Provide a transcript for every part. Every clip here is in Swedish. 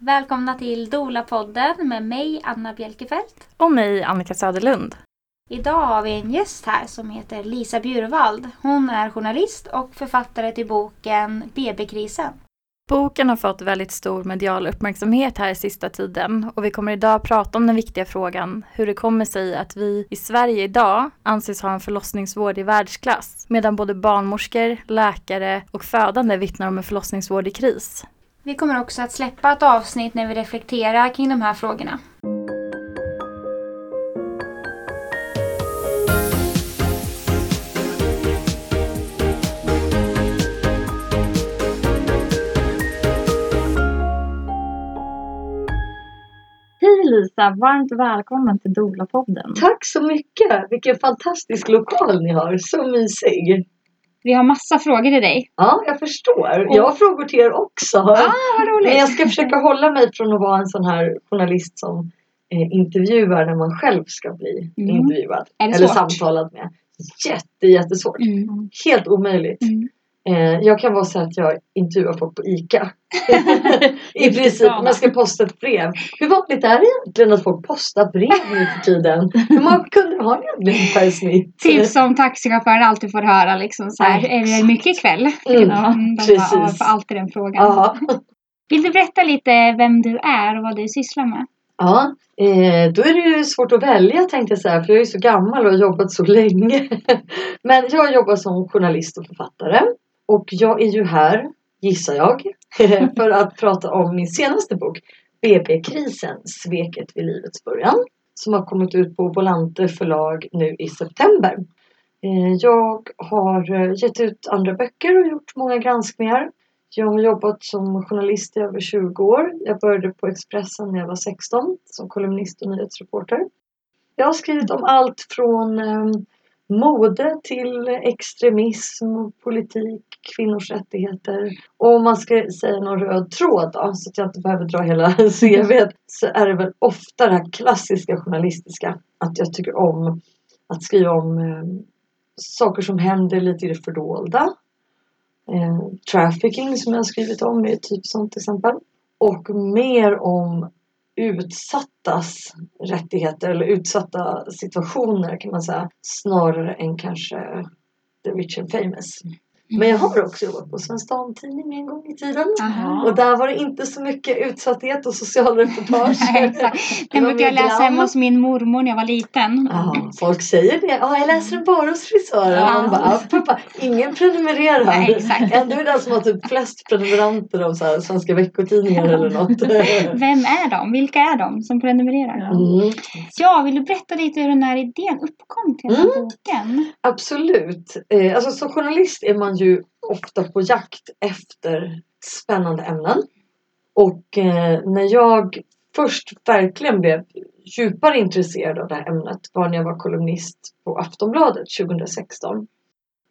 Välkomna till Dola-podden med mig Anna Bjelkefelt. Och mig Annika Söderlund. Idag har vi en gäst här som heter Lisa Bjurvald. Hon är journalist och författare till boken BB-krisen. Boken har fått väldigt stor medial uppmärksamhet här sista tiden och vi kommer idag prata om den viktiga frågan hur det kommer sig att vi i Sverige idag anses ha en förlossningsvård i världsklass medan både barnmorskor, läkare och födande vittnar om en förlossningsvård i kris. Vi kommer också att släppa ett avsnitt när vi reflekterar kring de här frågorna. Hej Lisa, varmt välkommen till Dola-podden. Tack så mycket! Vilken fantastisk lokal ni har, så mysig. Vi har massa frågor till dig. Ja, jag förstår. Jag har frågor till er också. Ah, vad roligt! Men jag ska försöka hålla mig från att vara en sån här journalist som eh, intervjuar när man själv ska bli Mm. intervjuad. Eller svårt? samtalad med. Jätte, jättesvårt. Mm. Helt omöjligt. Mm. Eh, jag kan vara så att jag intervjuar folk på ICA. I princip, jag ska posta ett brev. Hur vanligt är det egentligen att folk postar brev nu för tiden? Hur många kunder har ni egentligen per snitt? Typ som taxichauffören alltid får höra liksom så här, är det mycket ikväll? Mm, de precis. får alltid den frågan. Ja, Vill du berätta lite vem du är och vad du sysslar med? ja eh, då är det ju svårt att välja tänkte jag säga för jag är så gammal och har jobbat så länge. Men jag jobbar som journalist och författare och jag är ju här, gissar jag, för att prata om min senaste bok BB-krisen, sveket vid livets början som har kommit ut på Volante förlag nu i september. Eh, jag har eh, gett ut andra böcker och gjort många granskningar. Jag har jobbat som journalist i över 20 år. Jag började på Expressen när jag var 16 som kolumnist och nyhetsreporter. Jag har skrivit om allt från eh, mode till extremism, politik, kvinnors rättigheter. Och om man ska säga någon röd tråd då, så att jag inte behöver dra hela CVt, så är det väl ofta det här klassiska journalistiska. Att jag tycker om att skriva om eh, saker som händer lite i det fördolda. Eh, trafficking som jag har skrivit om är typ sånt till exempel. Och mer om utsattas rättigheter eller utsatta situationer kan man säga. Snarare än kanske the rich and famous. Men jag har också jobbat på Svensk Damtidning en gång i tiden. Aha. Och där var det inte så mycket utsatthet och socialreportage. Den brukade jag läsa hemma hos min mormor när jag var liten. Ja, folk säger det. Ja, jag läser den bara hos frisören. Ja. Man bara, "Ah, pappa, ingen prenumererar. Nej, exakt. Ändå är den som har typ flest prenumeranter av så här svenska veckotidningar eller något. Vem är de? Vilka är de som prenumererar? Mm, Ja, vill du berätta lite hur den här idén uppkom till den här Mm. boken? absolut. Eh, alltså, som journalist är man ju ofta på jakt efter spännande ämnen. Och eh, när jag först verkligen blev djupare intresserad av det här ämnet var när jag var kolumnist på Aftonbladet 2016.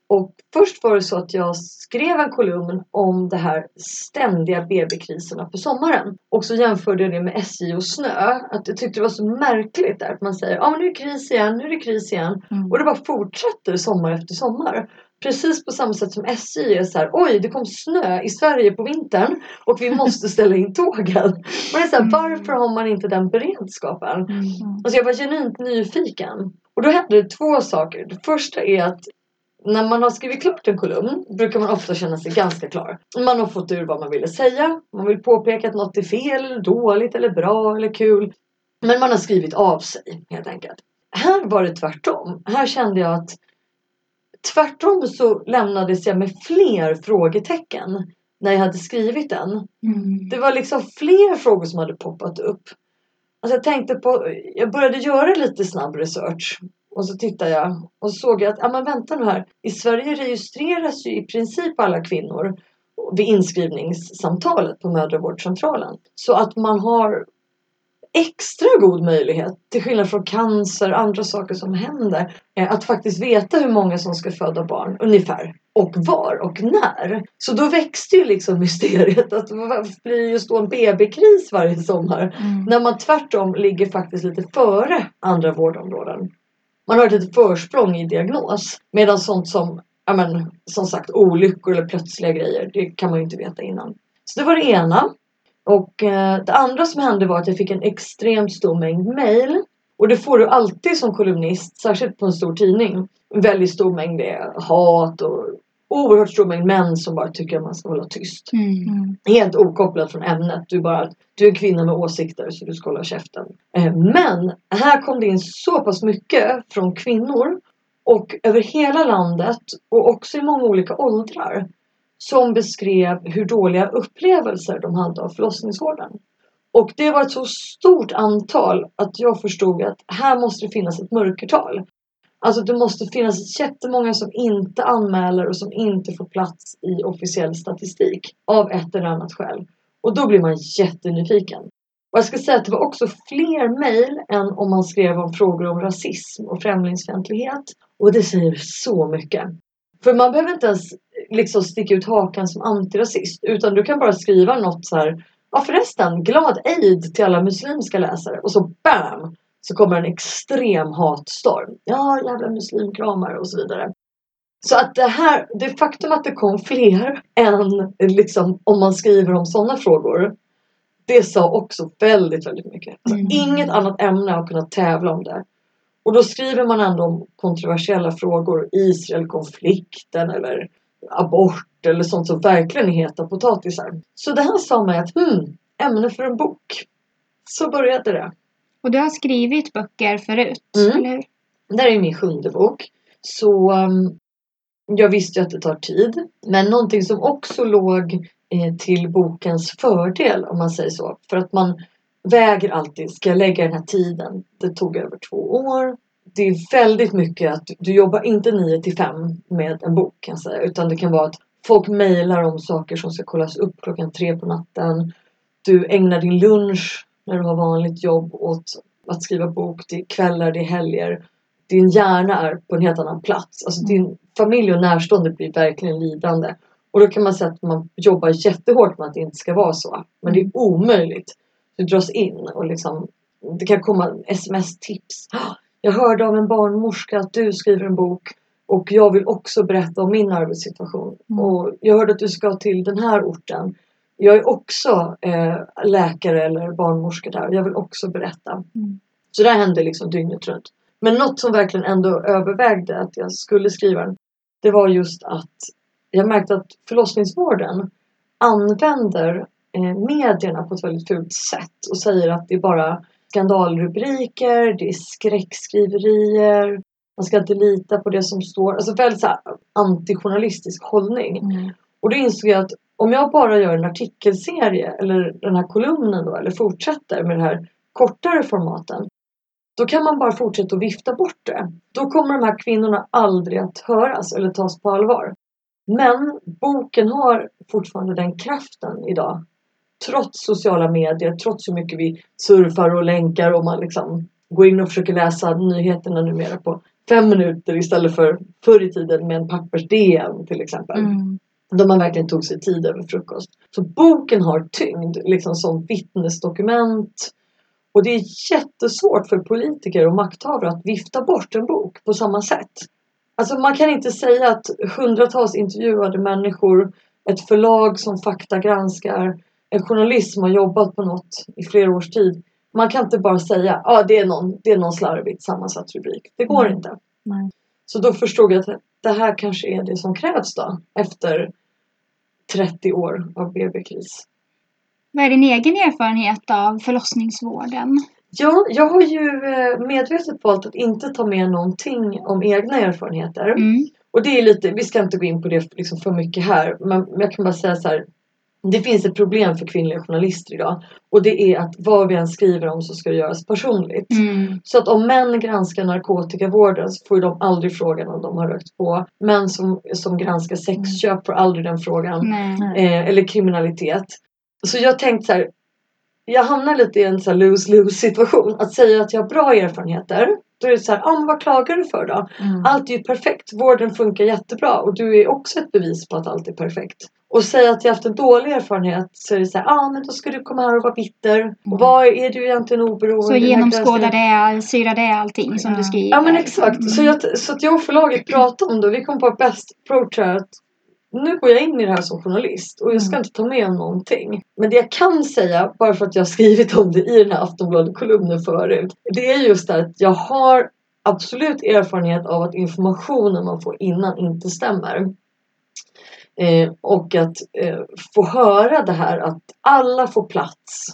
Och först var det så att jag skrev en kolumn om det här ständiga BB-kriserna på sommaren. Och så jämförde jag det med SJ och snö. Att jag tyckte det var så märkligt där att man säger ja men nu är det kris igen, nu är det kris igen. Mm. Och det bara fortsätter sommar efter sommar. Precis på samma sätt som SJ är så här, oj det kom snö i Sverige på vintern och vi måste ställa in tågen. Man är så här, Mm. varför har man inte den beredskapen? Mm. Alltså jag var genuint nyfiken. Och då hände det två saker. Det första är att när man har skrivit klart en kolumn brukar man ofta känna sig ganska klar. Man har fått ur vad man ville säga. Man vill påpeka att något är fel, eller dåligt, eller bra, eller kul. Men man har skrivit av sig helt enkelt. Här var det tvärtom. Här kände jag att tvärtom så lämnades jag med fler frågetecken när jag hade skrivit den. Mm. Det var liksom fler frågor som hade poppat upp. Alltså jag tänkte på, jag började göra lite snabb research. Och så tittade jag och såg att, ja men vänta nu här. I Sverige registreras ju i princip alla kvinnor vid inskrivningssamtalet på mödravårdscentralen. Så att man har extra god möjlighet, till skillnad från cancer och andra saker som händer, eh, att faktiskt veta hur många som ska föda barn, ungefär. Och var och när. Så då växte ju liksom mysteriet att varför blir det just då en BB-kris varje sommar? Mm. När man tvärtom ligger faktiskt lite före andra vårdområden. Man har ett litet försprång i diagnos. Medan sånt som, ja men, som sagt, olyckor eller plötsliga grejer, det kan man ju inte veta innan. Så det var det ena. Och eh, det andra som hände var att jag fick en extremt stor mängd mail. Och det får du alltid som kolumnist, särskilt på en stor tidning. En väldigt stor mängd hat och oerhört stor mängd män som bara tycker att man ska hålla tyst. Mm. Helt okopplat från ämnet. Du, bara, du är en kvinna med åsikter så du ska hålla käften. Eh, Men här kom det in så pass mycket från kvinnor och över hela landet och också i många olika åldrar som beskrev hur dåliga upplevelser de hade av förlossningsvården. Och det var ett så stort antal att jag förstod att här måste det finnas ett mörkertal. Alltså det måste finnas jättemånga som inte anmäler och som inte får plats i officiell statistik av ett eller annat skäl. Och då blir man jättenyfiken. Och jag ska säga att det var också fler mejl än om man skrev om frågor om rasism och främlingsfientlighet. Och det säger så mycket. För man behöver inte ens liksom sticka ut hakan som antirasist utan du kan bara skriva något så här Ja förresten, glad eid till alla muslimska läsare och så BAM! Så kommer en extrem hatstorm. Ja, jävla muslimkramare och så vidare. Så att det här, det faktum att det kom fler än liksom om man skriver om sådana frågor. Det sa också väldigt, väldigt mycket. Mm. Inget annat ämne har kunnat tävla om det. Och då skriver man ändå om kontroversiella frågor. Israelkonflikten eller abort eller sånt som verkligen är heta potatisar. Så det här sa mig att hmm, ämne för en bok. Så började det. Och du har skrivit böcker förut, Mm. eller hur? Det här är min sjunde bok. Så um, jag visste ju att det tar tid. Men någonting som också låg eh, till bokens fördel om man säger så. För att man väger alltid, ska jag lägga den här tiden? Det tog över två år. Det är väldigt mycket att du, jobbar inte 9 till 5 med en bok kan jag säga. Utan det kan vara att folk mejlar om saker som ska kollas upp klockan tre på natten. Du ägnar din lunch när du har vanligt jobb åt att skriva bok. Det är kvällar, det är helger. Din hjärna är på en helt annan plats. Alltså din familj och närstående blir verkligen lidande. Och då kan man säga att man jobbar jättehårt med att det inte ska vara så. Men det är omöjligt. Du dras in och liksom det kan komma sms-tips. "Ah, Jag hörde av en barnmorska att du skriver en bok och jag vill också berätta om min arbetssituation. Mm. Och jag hörde att du ska till den här orten. Jag är också eh, läkare eller barnmorska där. Jag vill också berätta. Mm. Så det hände liksom dygnet runt. Men något som verkligen ändå övervägde att jag skulle skriva den. Det var just att jag märkte att förlossningsvården använder medierna på ett väldigt fult sätt och säger att det är bara skandalrubriker, det är skräckskriverier, man ska inte lita på det som står. Alltså väldigt så här antijournalistisk hållning. Mm. Och då insåg jag att om jag bara gör en artikelserie eller den här kolumnen då eller fortsätter med den här kortare formaten. Då kan man bara fortsätta att vifta bort det. Då kommer de här kvinnorna aldrig att höras eller tas på allvar. Men boken har fortfarande den kraften idag. Trots sociala medier, trots hur mycket vi surfar och länkar och man liksom går in och försöker läsa nyheterna numera på fem minuter istället för förr i tiden med en pappers-DM till exempel. Mm. Då man verkligen tog sig tid över frukost. Så boken har tyngd liksom som vittnesdokument. Och det är jättesvårt för politiker och makthavare att vifta bort en bok på samma sätt. Alltså man kan inte säga att hundratals intervjuade människor, ett förlag som faktagranskar, en journalist som har jobbat på något i flera års tid. Man kan inte bara säga att ah, det, är någon, det är någon slarvigt sammansatt rubrik. Det går Mm. inte. Nej. Så då förstod jag att det här kanske är det som krävs då. Efter 30 år av BB-kris. Vad är din egen erfarenhet av förlossningsvården? Ja, jag har ju eh, medvetet valt att inte ta med någonting om egna erfarenheter. Mm. Och det är lite, vi ska inte gå in på det liksom för mycket här. Men jag kan bara säga så här. Det finns ett problem för kvinnliga journalister idag. Och det är att vad vi än skriver om så ska det göras personligt. Mm. Så att om män granskar narkotikavården så får de aldrig frågan om de har rökt på. Män som, som granskar sexköp får aldrig den frågan. Eh, eller kriminalitet. Så jag tänkte så här. Jag hamnar lite i en så lose-lose situation. Att säga att jag har bra erfarenheter. Då är det så här, ah, men vad klagar du för då? Mm. Allt är ju perfekt. Vården funkar jättebra. Och du är också ett bevis på att allt är perfekt. Och säga att jag haft en dålig erfarenhet så är det så här, ah men då ska du komma här och vara bitter. Och vad är du egentligen oberoende? Så genomskåda det, syra det allting som Ja. du skriver. Ja men exakt. Mm. Så, jag, så att jag och förlaget pratade om det. Vi kom på bäst approach här att nu går jag in i det här som journalist och jag ska Mm. inte ta med någonting. Men det jag kan säga, bara för att jag har skrivit om det i den här Aftonbladet-kolumnen förut. Det är just det att jag har absolut erfarenhet av att informationen man får innan inte stämmer. Eh, och att eh, få höra det här att alla får plats.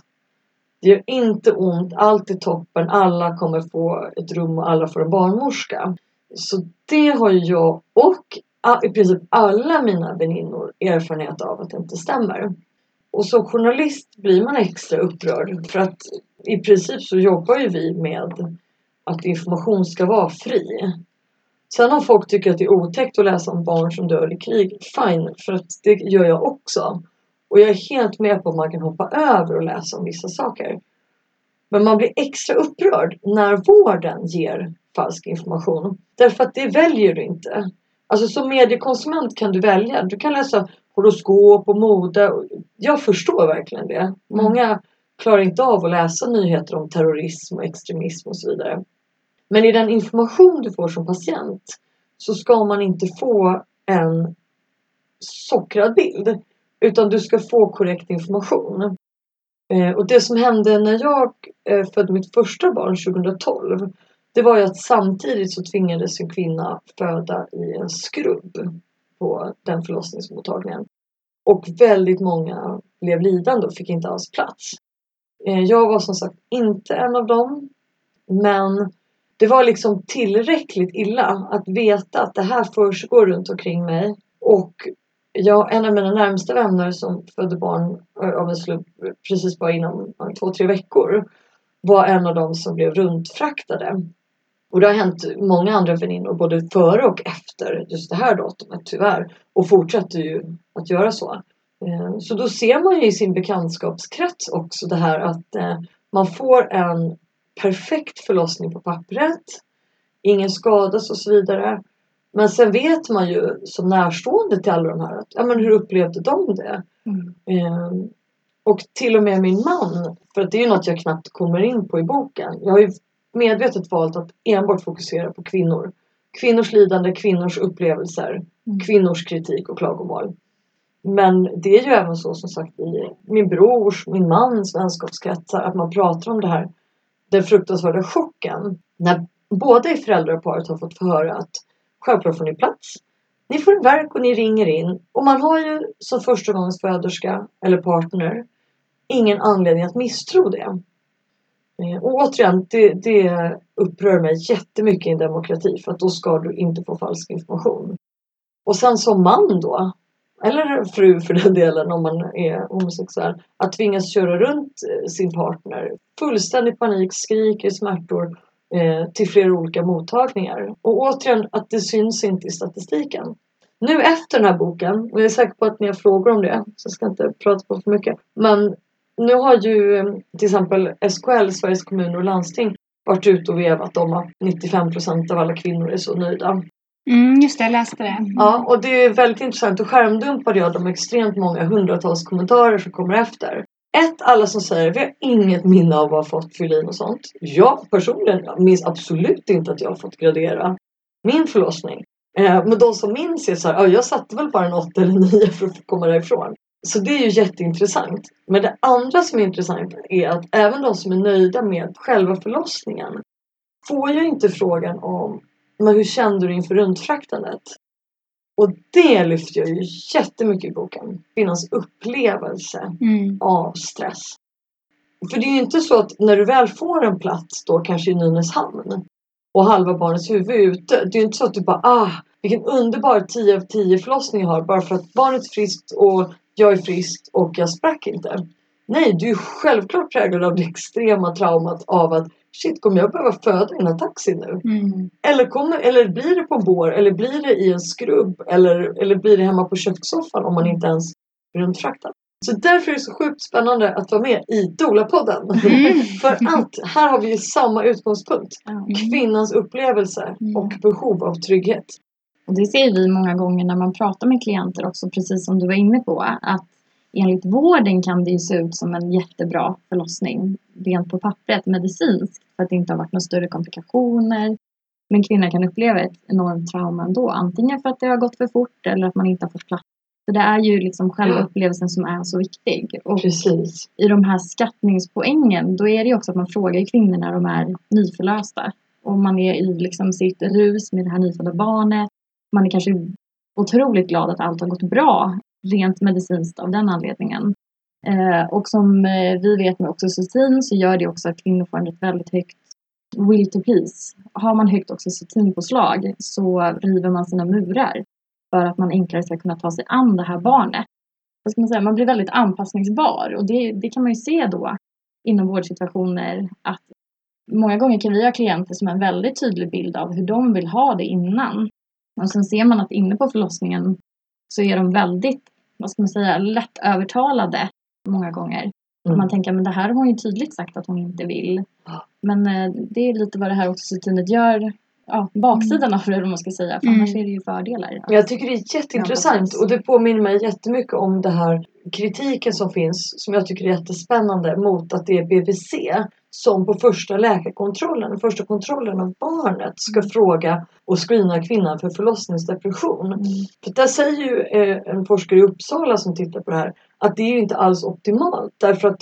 Det gör inte ont, allt är toppen, alla kommer få ett rum och alla får en barnmorska. Så det har ju jag och i princip alla mina väninnor erfarenhet av att det inte stämmer. Och som journalist blir man extra upprörd för att i princip så jobbar ju vi med att information ska vara fri. Sen om folk tycker att det är otäckt att läsa om barn som dör i krig, fine, för att det gör jag också. Och jag är helt med på att man kan hoppa över och läsa om vissa saker. Men man blir extra upprörd när vården ger falsk information. Därför att det väljer du inte. Alltså som mediekonsument kan du välja. Du kan läsa horoskop och mode. Jag förstår verkligen det. Många klarar inte av att läsa nyheter om terrorism och extremism och så vidare. Men i den information du får som patient så ska man inte få en sockrad bild. Utan du ska få korrekt information. Eh, och det som hände när jag eh, födde mitt första barn 2012 det var ju att samtidigt så tvingades en kvinna föda i en skrubb på den förlossningsmottagningen. Och väldigt många blev lidande och fick inte alls plats. Eh, jag var som sagt inte en av dem. Men det var liksom tillräckligt illa att veta att det här försiggår runt omkring mig. Och jag, en av mina närmsta vänner som födde barn eh, av en slump precis bara inom två, tre veckor var en av dem som blev runtfraktade. Och det har hänt många andra väninnor både före och efter just det här datumet tyvärr. Och fortsätter ju att göra så. Eh, så då ser man ju i sin bekantskapskrets också det här att eh, man får en perfekt förlossning på pappret. Ingen skadas och så vidare. Men sen vet man ju som närstående till alla de här att, ja men hur upplevde de det? Mm. Eh, och till och med min man, för att det är ju något jag knappt kommer in på i boken. Jag har ju medvetet valt att enbart fokusera på kvinnor. Kvinnors lidande, kvinnors upplevelser, Mm. kvinnors kritik och klagomål. Men det är ju även så som sagt i min brors, min mans vänskapskretsar att man pratar om det här. Den fruktansvärda chocken när båda i föräldraparet har fått höra att självklart får ni plats. Ni får en verk och ni ringer in. Och man har ju som förstagångsföderska eller partner ingen anledning att misstro det. Eh, och återigen, det, det upprör mig jättemycket i en demokrati för att då ska du inte få falsk information. Och sen som man då, eller fru för den delen om man är homosexuell, att tvingas köra runt eh, sin partner fullständig panik, skriker smärtor eh, till flera olika mottagningar. Och återigen, att det syns inte i statistiken. Nu efter den här boken, och jag är säker på att ni har frågor om det, så jag ska inte prata på för mycket. Men nu har ju eh, till exempel SKL, Sveriges kommuner och landsting, varit ute och vevat om att 95 procent av alla kvinnor är så nöjda. Mm, just det, jag läste det. Mm. Ja, och det är väldigt intressant. Då skärmdumpade jag de extremt många hundratals kommentarer som kommer efter. Ett, alla som säger vi har inget minne av att ha fått fyllin och sånt. Jag personligen minns absolut inte att jag har fått gradera min förlossning. Eh, men de som minns är så här, ja, jag satte väl bara en åtta eller nio för att få komma därifrån. Så det är ju jätteintressant. Men det andra som är intressant är att även de som är nöjda med själva förlossningen får ju inte frågan om men hur kände du inför runtfraktandet? Och det lyfter jag ju jättemycket i boken. Kvinnans upplevelse Mm. av stress. För det är ju inte så att när du väl får en plats då kanske i Nynäshamn och halva barnets huvud är ute. Det är ju inte så att du bara ah vilken underbar 10 av 10 förlossning jag har bara för att barnet är friskt och jag är frisk och jag sprack inte. Nej, du är självklart präglad av det extrema traumat av att shit, kommer jag behöva föda i den här taxin nu? Mm. Eller, kommer, eller blir det på en bår? Eller blir det i en skrubb? Eller, eller blir det hemma på kökssoffan om man inte ens runtfraktar? Så därför är det så sjukt spännande att vara med i Dola-podden. Mm. För att här har vi ju samma utgångspunkt. Kvinnans upplevelse Mm. och behov av trygghet. Och det ser vi många gånger när man pratar med klienter också, precis som du var inne på. Att enligt vården kan det ju se ut som en jättebra förlossning, rent på pappret, medicinskt, för att det inte har varit några större komplikationer. Men kvinnan kan uppleva ett enormt trauma ändå, antingen för att det har gått för fort eller att man inte har fått plats Så det är ju liksom själva upplevelsen som är så viktig. Och Precis. i de här skattningspoängen då är det ju också att man frågar kvinnor när de är nyförlösta. Och man är i liksom sitt rus med det här nyfödda barnet. Man är kanske otroligt glad att allt har gått bra rent medicinskt av den anledningen. Eh, och som eh, vi vet med oxytocin så gör det också att kvinnor får ett väldigt högt will to please. Har man högt oxytocinpåslag så river man sina murar för att man enklare ska kunna ta sig an det här barnet. Vad ska man, säga? man blir väldigt anpassningsbar och det, det kan man ju se då inom vårdsituationer att många gånger kan vi ha klienter som har en väldigt tydlig bild av hur de vill ha det innan. Och sen ser man att inne på förlossningen så är de väldigt, vad ska man säga, lättövertalade många gånger. Mm. Man tänker men det här har hon ju tydligt sagt att hon inte vill. Men eh, det är lite vad det här oxytocinet gör, ja, baksidan av det om man ska säga. För Mm. annars är det ju fördelar. Jag tycker det är jätteintressant och det påminner mig jättemycket om det här kritiken som finns som jag tycker är jättespännande mot att det är BVC som på första läkarkontrollen, första kontrollen av barnet ska fråga och screena kvinnan för förlossningsdepression. Mm. För där säger ju eh, en forskare i Uppsala som tittar på det här att det är inte alls optimalt därför att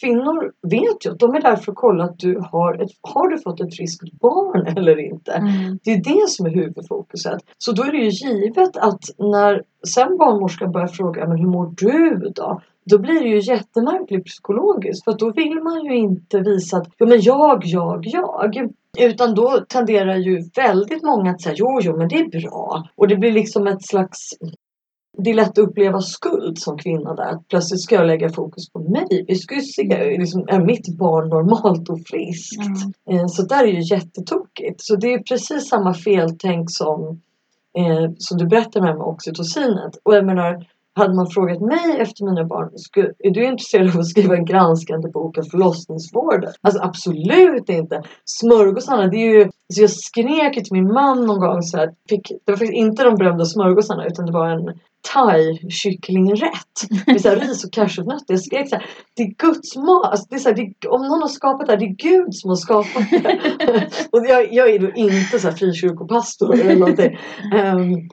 kvinnor vet ju att de är där för att kolla att du har, ett, har du fått ett friskt barn eller inte. Mm. Det är det som är huvudfokuset. Så då är det ju givet att när sen barnmorskan börjar fråga men hur mår du då? Då blir det ju jättemärkligt psykologiskt för då vill man ju inte visa att ja, men jag, jag, jag. Utan då tenderar ju väldigt många att säga jo, jo, men det är bra. Och det blir liksom ett slags det är lätt att uppleva skuld som kvinna där. Att Plötsligt ska jag lägga fokus på mig. Vi ska ju se, liksom, är mitt barn normalt och friskt? Ja. Eh, Så där är ju jättetokigt. Så det är precis samma feltänk som, eh, som du berättar med, med oxytocinet. Och jag menar, hade man frågat mig efter mina barn, är du intresserad av att skriva en granskande bok om förlossningsvården? Alltså absolut inte! Smörgåsarna, det är ju... Så jag skrek ju till min man någon gång så här, fick, det var faktiskt inte de berömda smörgåsarna utan det var en thai kycklingrätt med så här ris och cashewnötter. Jag skrek så här, det är Guds mat. Alltså, det är så här, det är, om någon har skapat det här, det är Gud som har skapat det. och jag, jag är då inte så här frikyrkopastor eller någonting. Um,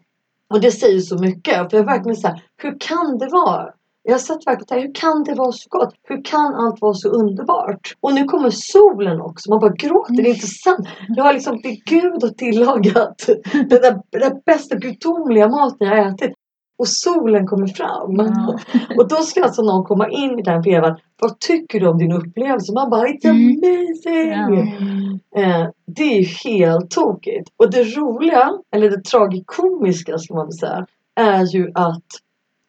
och det säger så mycket. För jag är verkligen så här, hur kan det vara? Jag har sett verkligen så här, hur kan det vara så gott? Hur kan allt vara så underbart? Och nu kommer solen också. Man bara gråter, det är inte sant. Jag har liksom, det Gud har tillagat den där, den där bästa gudomliga maten jag har ätit. Och solen kommer fram. Ja. Och då ska alltså någon komma in i den vevan. Vad tycker du om din upplevelse? Man bara, it's Mm. amazing! Ja. Eh, det är ju helt tokigt. Och det roliga, eller det tragikomiska ska man väl säga, är ju att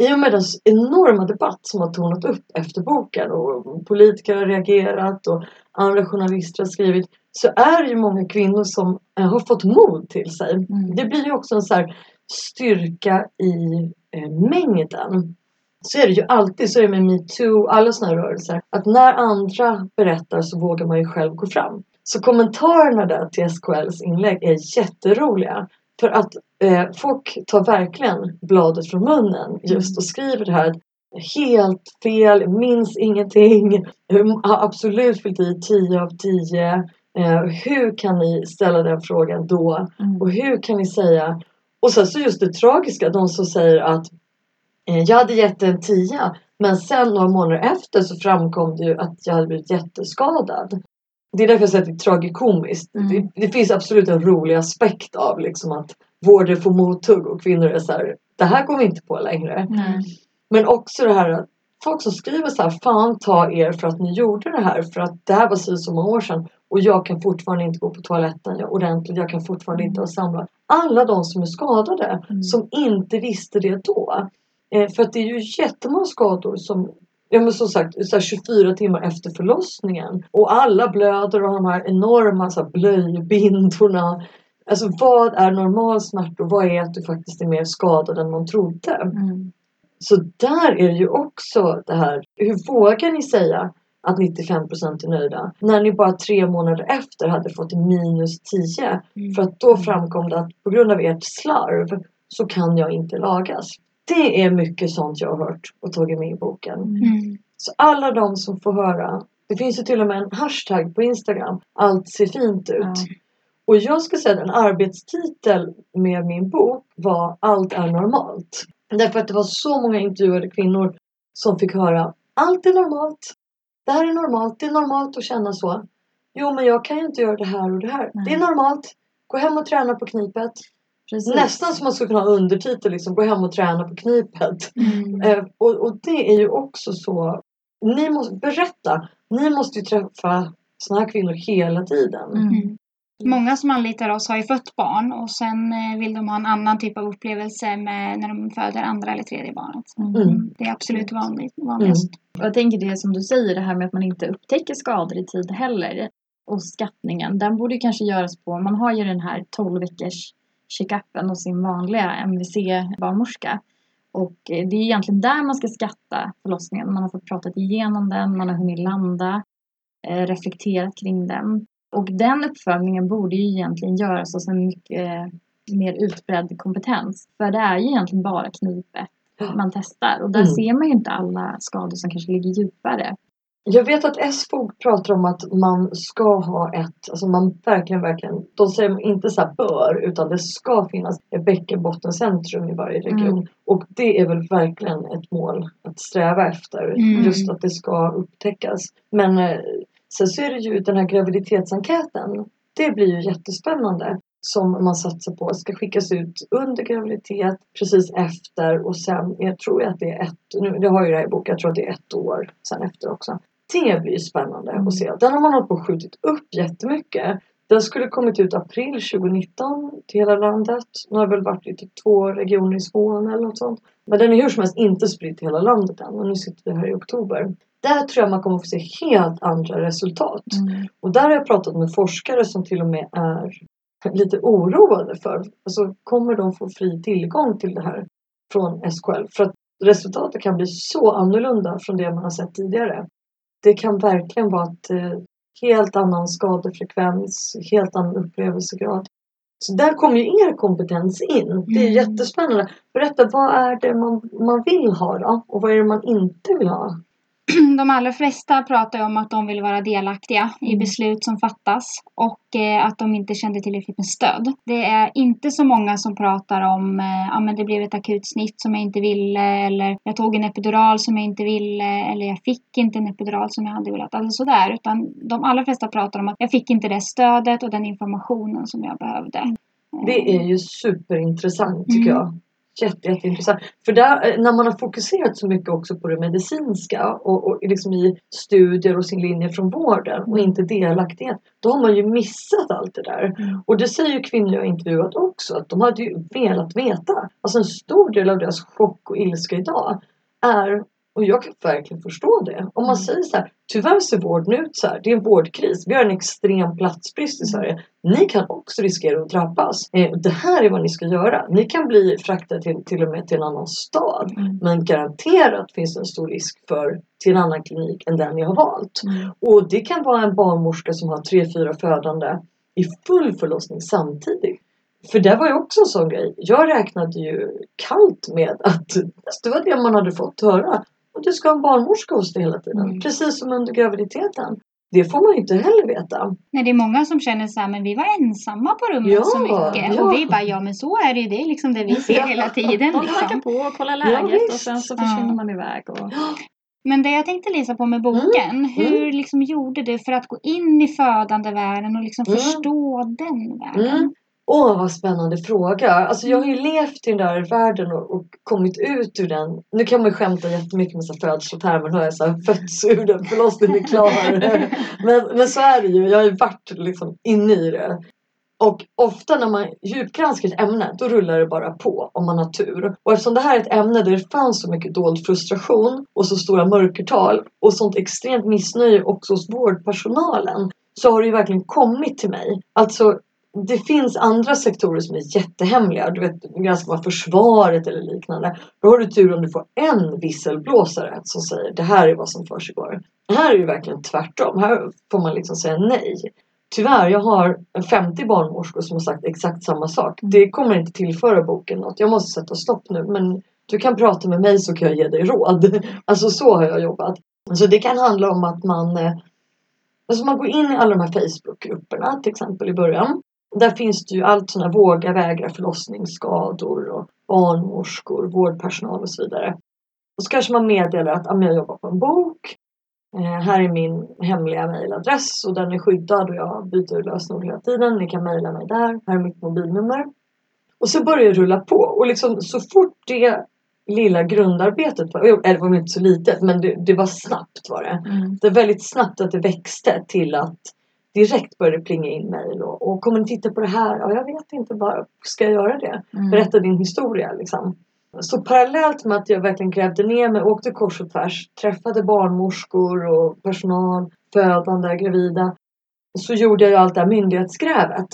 i och med den enorma debatt som har tornat upp efter boken och politiker har reagerat och andra journalister har skrivit så är det ju många kvinnor som eh, har fått mod till sig. Mm. Det blir ju också en så här styrka i eh, mängden. Så är det ju alltid, så är det med metoo, alla sådana rörelser. Att när andra berättar så vågar man ju själv gå fram. Så kommentarerna där till SKLs inlägg är jätteroliga. För att eh, folk tar verkligen bladet från munnen just och skriver det här Helt fel, minns ingenting, har absolut fyllt i 10 av 10. Eh, hur kan ni ställa den frågan då? Mm. Och hur kan ni säga? Och sen så just det tragiska, de som säger att eh, jag hade gett en 10 men sen några månader efter så framkom det ju att jag hade blivit jätteskadad. Det är därför jag säger att det är tragikomiskt. Mm. Det, det finns absolut en rolig aspekt av liksom att vården får mothugg och kvinnor är så här, det här går vi inte på längre. Nej. Men också det här att folk som skriver så här, fan ta er för att ni gjorde det här för att det här var så många år sedan och jag kan fortfarande inte gå på toaletten jag, ordentligt, jag kan fortfarande inte ha samlag. Alla de som är skadade Mm. som inte visste det då. Eh, för att det är ju jättemånga skador som Ja men som sagt så här 24 timmar efter förlossningen och alla blöder och har de här enorma så här, blöjbindorna. Alltså vad är normal smärta och vad är att du faktiskt är mer skadad än man trodde? Mm. Så där är det ju också det här. Hur vågar ni säga att 95% är nöjda? När ni bara tre månader efter hade fått minus 10. Mm. För att då framkom det att på grund av ert slarv så kan jag inte lagas. Det är mycket sånt jag har hört och tagit med i boken. Mm. Så alla de som får höra. Det finns ju till och med en hashtag på Instagram. Allt ser fint ut. Ja. Och jag ska säga att en arbetstitel med min bok var Allt är normalt. Därför att det var så många intervjuade kvinnor som fick höra allt är normalt. Det här är normalt. Det är normalt att känna så. Jo, men jag kan ju inte göra det här och det här. Nej. Det är normalt. Gå hem och träna på knipet. Precis. Nästan som man skulle kunna ha undertitel liksom. Gå hem och träna på knipet. Mm. Eh, och, och det är ju också så. Ni måste berätta. Ni måste ju träffa såna här kvinnor hela tiden. Mm. Mm. Många som anlitar oss har ju fött barn och sen eh, vill de ha en annan typ av upplevelse med när de föder andra eller tredje barnet. Mm. Det är absolut vanligt, vanligast. Och jag tänker det som du säger, det här med att man inte upptäcker skador i tid heller. Och skattningen, den borde ju kanske göras på, man har ju den här 12 veckors checkupen hos sin vanliga MVC-barnmorska. Och eh, det är egentligen där man ska skatta förlossningen. Man har fått prata igenom den, man har hunnit landa, eh, reflekterat kring den. Och den uppföljningen borde ju egentligen göras hos en mycket eh, mer utbredd kompetens. För det är ju egentligen bara knipet man testar. Och där Mm. ser man ju inte alla skador som kanske ligger djupare. Jag vet att SFOG pratar om att man ska ha ett, alltså man verkligen, verkligen, de säger inte så här bör, utan det ska finnas ett bäckenbottencentrum i varje region. Mm. Och det är väl verkligen ett mål att sträva efter, Mm. just att det ska upptäckas. Men eh, sen så är det ju den här graviditetsenkäten, det blir ju jättespännande som man satsar på ska skickas ut under graviditet, precis efter och sen, jag tror att det är ett, nu, det har ju det här i boken, jag tror att det är ett år sen efter också. Det blir spännande Mm. att se. Den har man hållit på och skjutit upp jättemycket. Den skulle kommit ut april 2019 till hela landet. Nu har det väl varit i två regioner i Skåne eller något sånt. Men den är hur som helst inte spridd till hela landet än. Och nu sitter vi här i oktober. Där tror jag man kommer få se helt andra resultat. Mm. Och där har jag pratat med forskare som till och med är lite oroade för. Alltså kommer de få fri tillgång till det här från SKL? För att resultatet kan bli så annorlunda från det man har sett tidigare. Det kan verkligen vara ett eh, helt annan skadefrekvens, helt annan upplevelsegrad. Så där kommer ju er kompetens in. Det är Mm. jättespännande. Berätta, vad är det man, man vill ha då? Och vad är det man inte vill ha? De allra flesta pratar om att de vill vara delaktiga i Mm. beslut som fattas och eh, att de inte kände tillräckligt med stöd. Det är inte så många som pratar om eh, ja, men det blev ett akutsnitt som jag inte ville eller jag tog en epidural som jag inte ville eller jag fick inte en epidural som jag hade velat. Alltså sådär. Utan de allra flesta pratar om att jag fick inte det stödet och den informationen som jag behövde. Det är ju superintressant tycker Mm. jag. Jätte, jätteintressant. För där, eh, när man har fokuserat så mycket också på det medicinska och, och liksom i studier och sin linje från vården och inte delaktighet. Då har man ju missat allt det där. Mm. Och det säger ju kvinnor jag intervjuat också att de hade ju velat veta. Alltså en stor del av deras chock och ilska idag är och jag kan verkligen förstå det. Om man säger så här, tyvärr ser vården ut så här. Det är en vårdkris. Vi har en extrem platsbrist i Sverige. Ni kan också riskera att drabbas. Eh, det här är vad ni ska göra. Ni kan bli fraktade till, till och med till en annan stad. Mm. Men garanterat finns det en stor risk för till en annan klinik än den ni har valt. Mm. Och det kan vara en barnmorska som har tre, fyra födande i full förlossning samtidigt. För det var ju också en sån grej. Jag räknade ju kallt med att det var det man hade fått höra. Och du ska ha en barnmorska hos dig hela tiden. Mm. Precis som under graviditeten. Det får man ju inte heller veta. Nej, det är många som känner så här, men vi var ensamma på rummet Ja, så mycket. ja. Och vi bara, ja men så är det ju. Det är liksom det vi ser Ja. hela tiden. Man hackar Liksom. på och kollar läget och sen så försvinner man iväg. Och... Men det jag tänkte läsa på med boken, hur liksom gjorde du för att gå in i födandevärlden och liksom Mm. förstå den världen? Mm. Åh, vad spännande fråga. Alltså jag har ju levt i den där världen och, och kommit ut ur den. Nu kan man ju skämta jättemycket med födelsetermer. Nu har jag så här fötts ur den, förlossningen är klar. men, men så är det ju. Jag har ju varit liksom inne i det. Och ofta när man djupgranskar ett ämne då rullar det bara på om man har tur. Och eftersom det här är ett ämne där det fanns så mycket dold frustration och så stora mörkertal och sånt extremt missnöje också hos vårdpersonalen så har det ju verkligen kommit till mig. Alltså det finns andra sektorer som är jättehemliga. Du vet, ganska alltså vara försvaret eller liknande. Då har du tur om du får en visselblåsare som säger det här är vad som försiggår. Här är det verkligen tvärtom. Här får man liksom säga nej. Tyvärr, jag har 50 barnmorskor som har sagt exakt samma sak. Det kommer inte tillföra boken något. Jag måste sätta stopp nu. Men du kan prata med mig så kan jag ge dig råd. Alltså så har jag jobbat. Så det kan handla om att man, eh, alltså man går in i alla de här Facebookgrupperna till exempel i början. Där finns det ju allt sådana våga vägra förlossningsskador och barnmorskor, vårdpersonal och så vidare. Och så kanske man meddelar att ah, jag jobbar på en bok. Eh, här är min hemliga mejladress och den är skyddad och jag byter lösenord hela tiden. Ni kan mejla mig där. Här är mitt mobilnummer. Och så börjar det rulla på och liksom så fort det lilla grundarbetet var, eller det var inte så litet men det, det var snabbt var det. Mm. Det var väldigt snabbt att det växte till att direkt började plinga in mejl och, och kommer ni titta på det här? Ja, jag vet inte bara, ska jag göra det? Mm. Berätta din historia liksom. Så parallellt med att jag verkligen grävde ner mig, åkte kors och tvärs, träffade barnmorskor och personal, födande, gravida. Så gjorde jag ju allt det här myndighetsgrävet.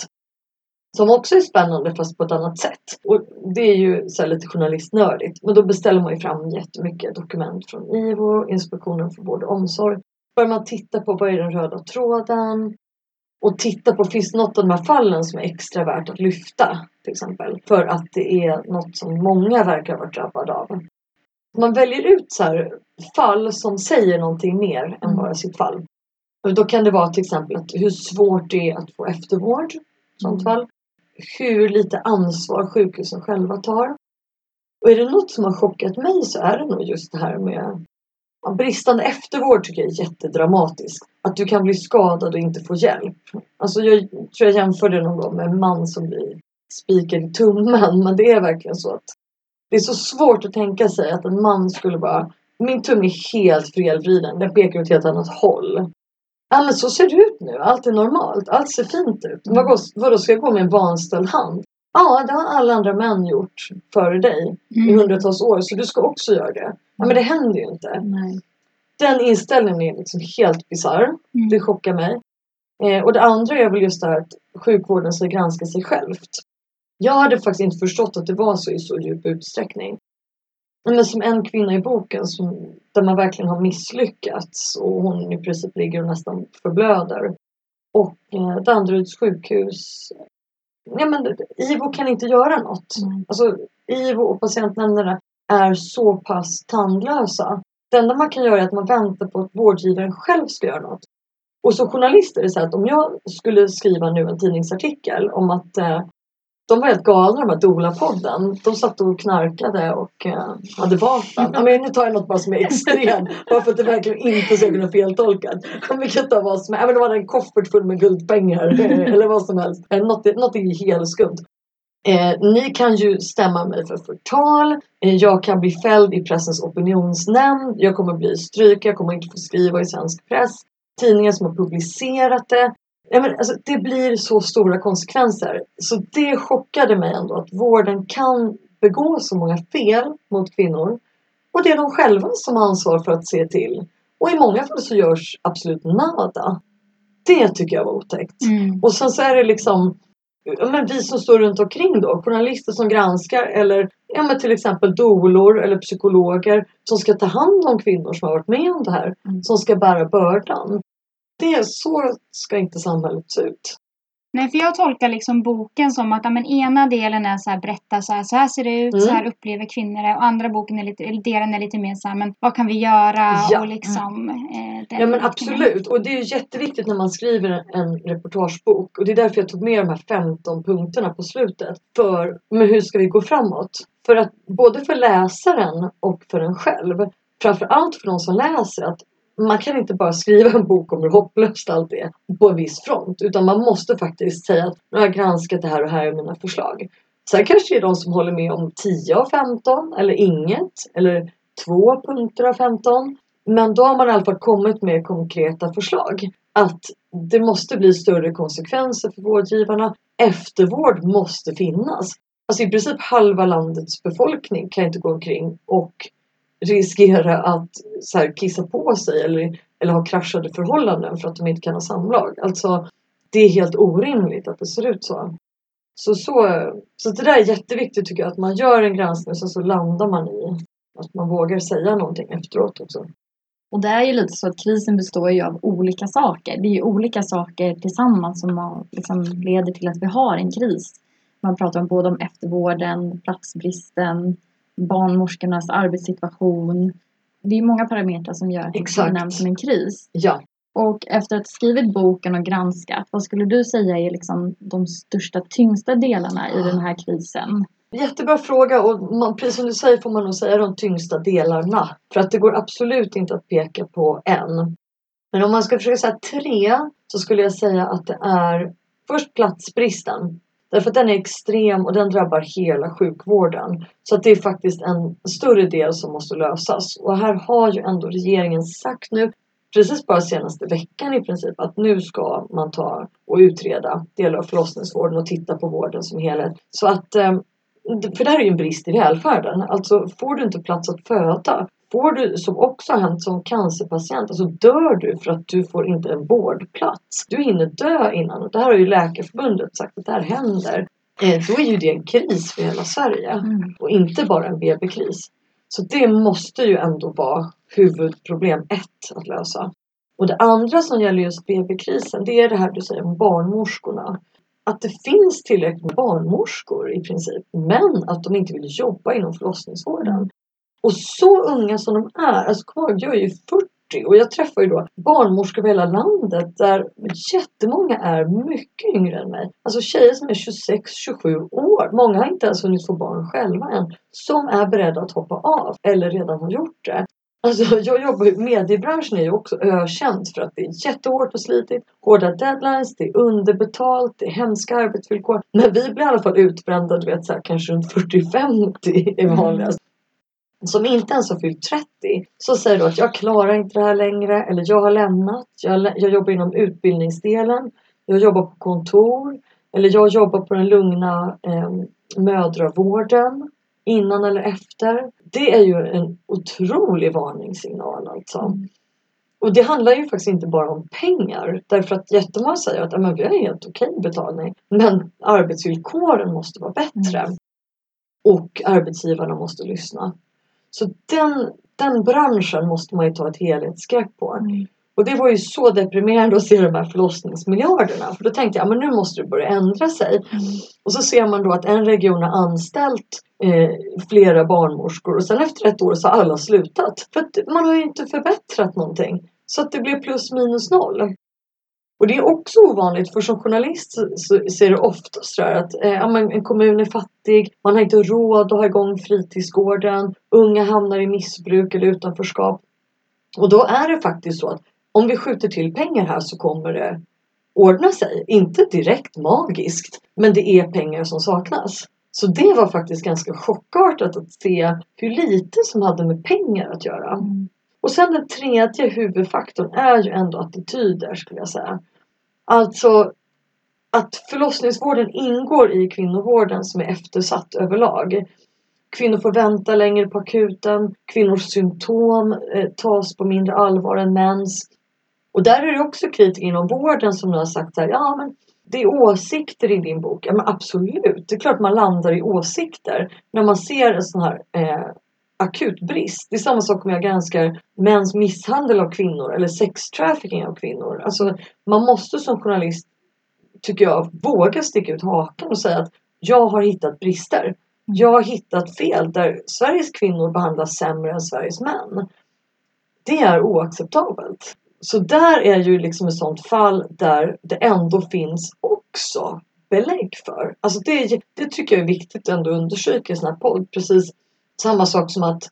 Som också är spännande fast på ett annat sätt. Och det är ju så lite journalistnördigt. Men då beställer man ju fram jättemycket dokument från IVO, Inspektionen för vård och omsorg. Börjar man titta på vad är den röda tråden? Och titta på, finns det något av de här fallen som är extra värt att lyfta? Till exempel. För att det är något som många verkar ha varit drabbade av. Man väljer ut så fall som säger någonting mer än bara sitt fall. Och då kan det vara till exempel att hur svårt det är att få eftervård. Sånt fall. Hur lite ansvar sjukhusen själva tar. Och är det något som har chockat mig så är det nog just det här med bristande eftervård tycker jag är jättedramatiskt. Att du kan bli skadad och inte få hjälp. Alltså jag tror jag jämförde någon gång med en man som blir spikad i tummen. Men det är verkligen så att det är så svårt att tänka sig att en man skulle bara min tumme är helt felvriden. Den pekar åt ett helt annat håll. Ja men så ser det ut nu. Allt är normalt. Allt ser fint ut. Vadå, vadå ska jag gå med en vanställd hand? Ja, det har alla andra män gjort före dig i Mm. hundratals år. Så du ska också göra det. Ja men det händer ju inte. Nej. Den inställningen är liksom helt bisarr. Mm. Det chockar mig. Eh, och det andra är väl just det här att sjukvården ska granska sig självt. Jag hade faktiskt inte förstått att det var så i så djup utsträckning. Men som en kvinna i boken som, där man verkligen har misslyckats och hon i princip ligger och nästan förblöder. Och eh, Danderyds sjukhus. Ja, men IVO kan inte göra något. Mm. Alltså, IVO och patientnämnderna är så pass tandlösa. Det enda man kan göra är att man väntar på att vårdgivaren själv ska göra något. Och som journalist är det så att om jag skulle skriva nu en tidningsartikel om att eh, de var helt galna de här Dola-podden. De satt och knarkade och eh, hade vapen. Ja, men nu tar jag något bara som är extremt. bara för att det verkligen inte ska kunna feltolkas. Vi kan ta vad som är. Ja, men de hade en koffert full med guldpengar. eller vad som helst. Eh, Något, något är helt skumt. Eh, ni kan ju stämma mig för förtal. Eh, jag kan bli fälld i pressens opinionsnämnd. Jag kommer bli stryk. Jag kommer inte få skriva i svensk press. Tidningar som har publicerat det. Ja, men alltså, det blir så stora konsekvenser. Så det chockade mig ändå att vården kan begå så många fel mot kvinnor. Och det är de själva som har ansvar för att se till. Och i många fall så görs absolut nada. Det tycker jag var otäckt. Mm. Och sen så är det liksom ja, men vi som står runt omkring då, journalister som granskar eller ja, men till exempel dolor eller psykologer som ska ta hand om kvinnor som har varit med om det här. Mm. Som ska bära bördan. Det, så ska inte samhället se ut. Nej, för jag tolkar liksom boken som att men ena delen är så här, berätta så här, så här ser det ut, Mm. så här upplever kvinnor det. Och andra boken är lite, delen är lite mer så här, men vad kan vi göra? Ja. Och liksom, eh, Ja men absolut. Och det är jätteviktigt när man skriver en, en reportagebok. Och det är därför jag tog med de här 15 punkterna på slutet. För men hur ska vi gå framåt? För att både för läsaren och för en själv. Framförallt för de som läser att man kan inte bara skriva en bok om hur hopplöst allt är på en viss front. Utan man måste faktiskt säga att nu har jag granskat det här och här är mina förslag. Sen kanske det är de som håller med om 10 av 15 eller inget. Eller två punkter av 15. Men då har man i alla fall kommit med konkreta förslag. Att det måste bli större konsekvenser för vårdgivarna. Eftervård måste finnas. Alltså i princip halva landets befolkning kan inte gå omkring och riskera att så här, kissa på sig eller, eller ha kraschade förhållanden för att de inte kan ha samlag. Alltså det är helt orimligt att det ser ut så. Så, så, så det där är jätteviktigt tycker jag, att man gör en granskning och sen så landar man i att man vågar säga någonting efteråt också. Och det är ju lite så att krisen består ju av olika saker. Det är ju olika saker tillsammans som liksom leder till att vi har en kris. Man pratar om både om eftervården, platsbristen, barnmorskornas arbetssituation. Det är många parametrar som gör att det Exakt. benämns som en kris. Ja, Och efter att ha skrivit boken och granskat, vad skulle du säga är liksom de största, tyngsta delarna i den här krisen? Jättebra fråga och man, precis som du säger får man nog säga de tyngsta delarna. För att det går absolut inte att peka på en. Men om man ska försöka säga tre så skulle jag säga att det är först platsbristen. Därför att den är extrem och den drabbar hela sjukvården. Så att det är faktiskt en större del som måste lösas. Och här har ju ändå regeringen sagt nu, precis bara senaste veckan i princip, att nu ska man ta och utreda delar av förlossningsvården och titta på vården som helhet. Så att ehm, för det här är ju en brist i välfärden. Alltså får du inte plats att föda får du, som också har hänt som cancerpatient, alltså dör du för att du får inte en vårdplats. Du hinner dö innan och det här har ju Läkarförbundet sagt att det här händer. Eh, då är ju det en kris för hela Sverige Mm. och inte bara en BB-kris. Så det måste ju ändå vara huvudproblem ett att lösa. Och det andra som gäller just BB-krisen, det är det här du säger om barnmorskorna. Att det finns tillräckligt med barnmorskor i princip, men att de inte vill jobba inom förlossningsvården. Och så unga som de är, alltså kom ihåg, jag är ju 40 och jag träffar ju då barnmorskor över hela landet där jättemånga är mycket yngre än mig. Alltså tjejer som är 26-27 år, många har inte ens hunnit få barn själva än, som är beredda att hoppa av eller redan har gjort det. Alltså jag jobbar ju, mediebranschen är ju också ökänd för att det är jättehårt och slitigt, hårda deadlines, det är underbetalt, det är hemska arbetsvillkor. Men vi blir i alla fall utbrända, du vet så här, kanske runt 40-50 är vanligast som inte ens har fyllt 30 så säger du att jag klarar inte det här längre eller jag har lämnat. Jag, jag jobbar inom utbildningsdelen. Jag jobbar på kontor eller jag jobbar på den lugna eh, mödravården innan eller efter. Det är ju en otrolig varningssignal alltså. Mm. Och det handlar ju faktiskt inte bara om pengar. Därför att jättemånga säger att men vi har helt okej betalning. Men arbetsvillkoren måste vara bättre. Och arbetsgivarna måste lyssna. Så den, den branschen måste man ju ta ett helhetsgrepp på. Mm. Och det var ju så deprimerande att se de här förlossningsmiljarderna. För då tänkte jag, men nu måste det börja ändra sig. Och så ser man då att en region har anställt eh, flera barnmorskor och sen efter ett år så har alla slutat. För att man har ju inte förbättrat någonting. Så att det blev plus minus noll. Och det är också ovanligt för som journalist så, så ser det ofta så att eh, ja, men en kommun är fattig, man har inte råd att ha igång fritidsgården, unga hamnar i missbruk eller utanförskap. Och då är det faktiskt så att om vi skjuter till pengar här så kommer det ordna sig. Inte direkt magiskt, men det är pengar som saknas. Så det var faktiskt ganska chockartat att se hur lite som hade med pengar att göra. Mm. Och sen den tredje huvudfaktorn är ju ändå attityder skulle jag säga. Alltså att förlossningsvården ingår i kvinnovården som är eftersatt överlag. Kvinnor får vänta längre på akuten. Kvinnors symptom eh, tas på mindre allvar än mäns. Och där är det också kritiker inom vården som nu har sagt här, ja men det är åsikter i din bok. Ja men absolut, det är klart man landar i åsikter när man ser en sån här eh, akut brist. Det är samma sak om jag granskar mäns misshandel av kvinnor eller sextrafficking av kvinnor. Alltså man måste som journalist, tycker jag, våga sticka ut hakan och säga att jag har hittat brister. Jag har hittat fel där Sveriges kvinnor behandlas sämre än Sveriges män. Det är oacceptabelt. Så där är ju liksom ett sånt fall där det ändå finns också belägg för. Alltså det, det tycker jag är viktigt att undersöka understryka i sån här podd. Precis samma sak som att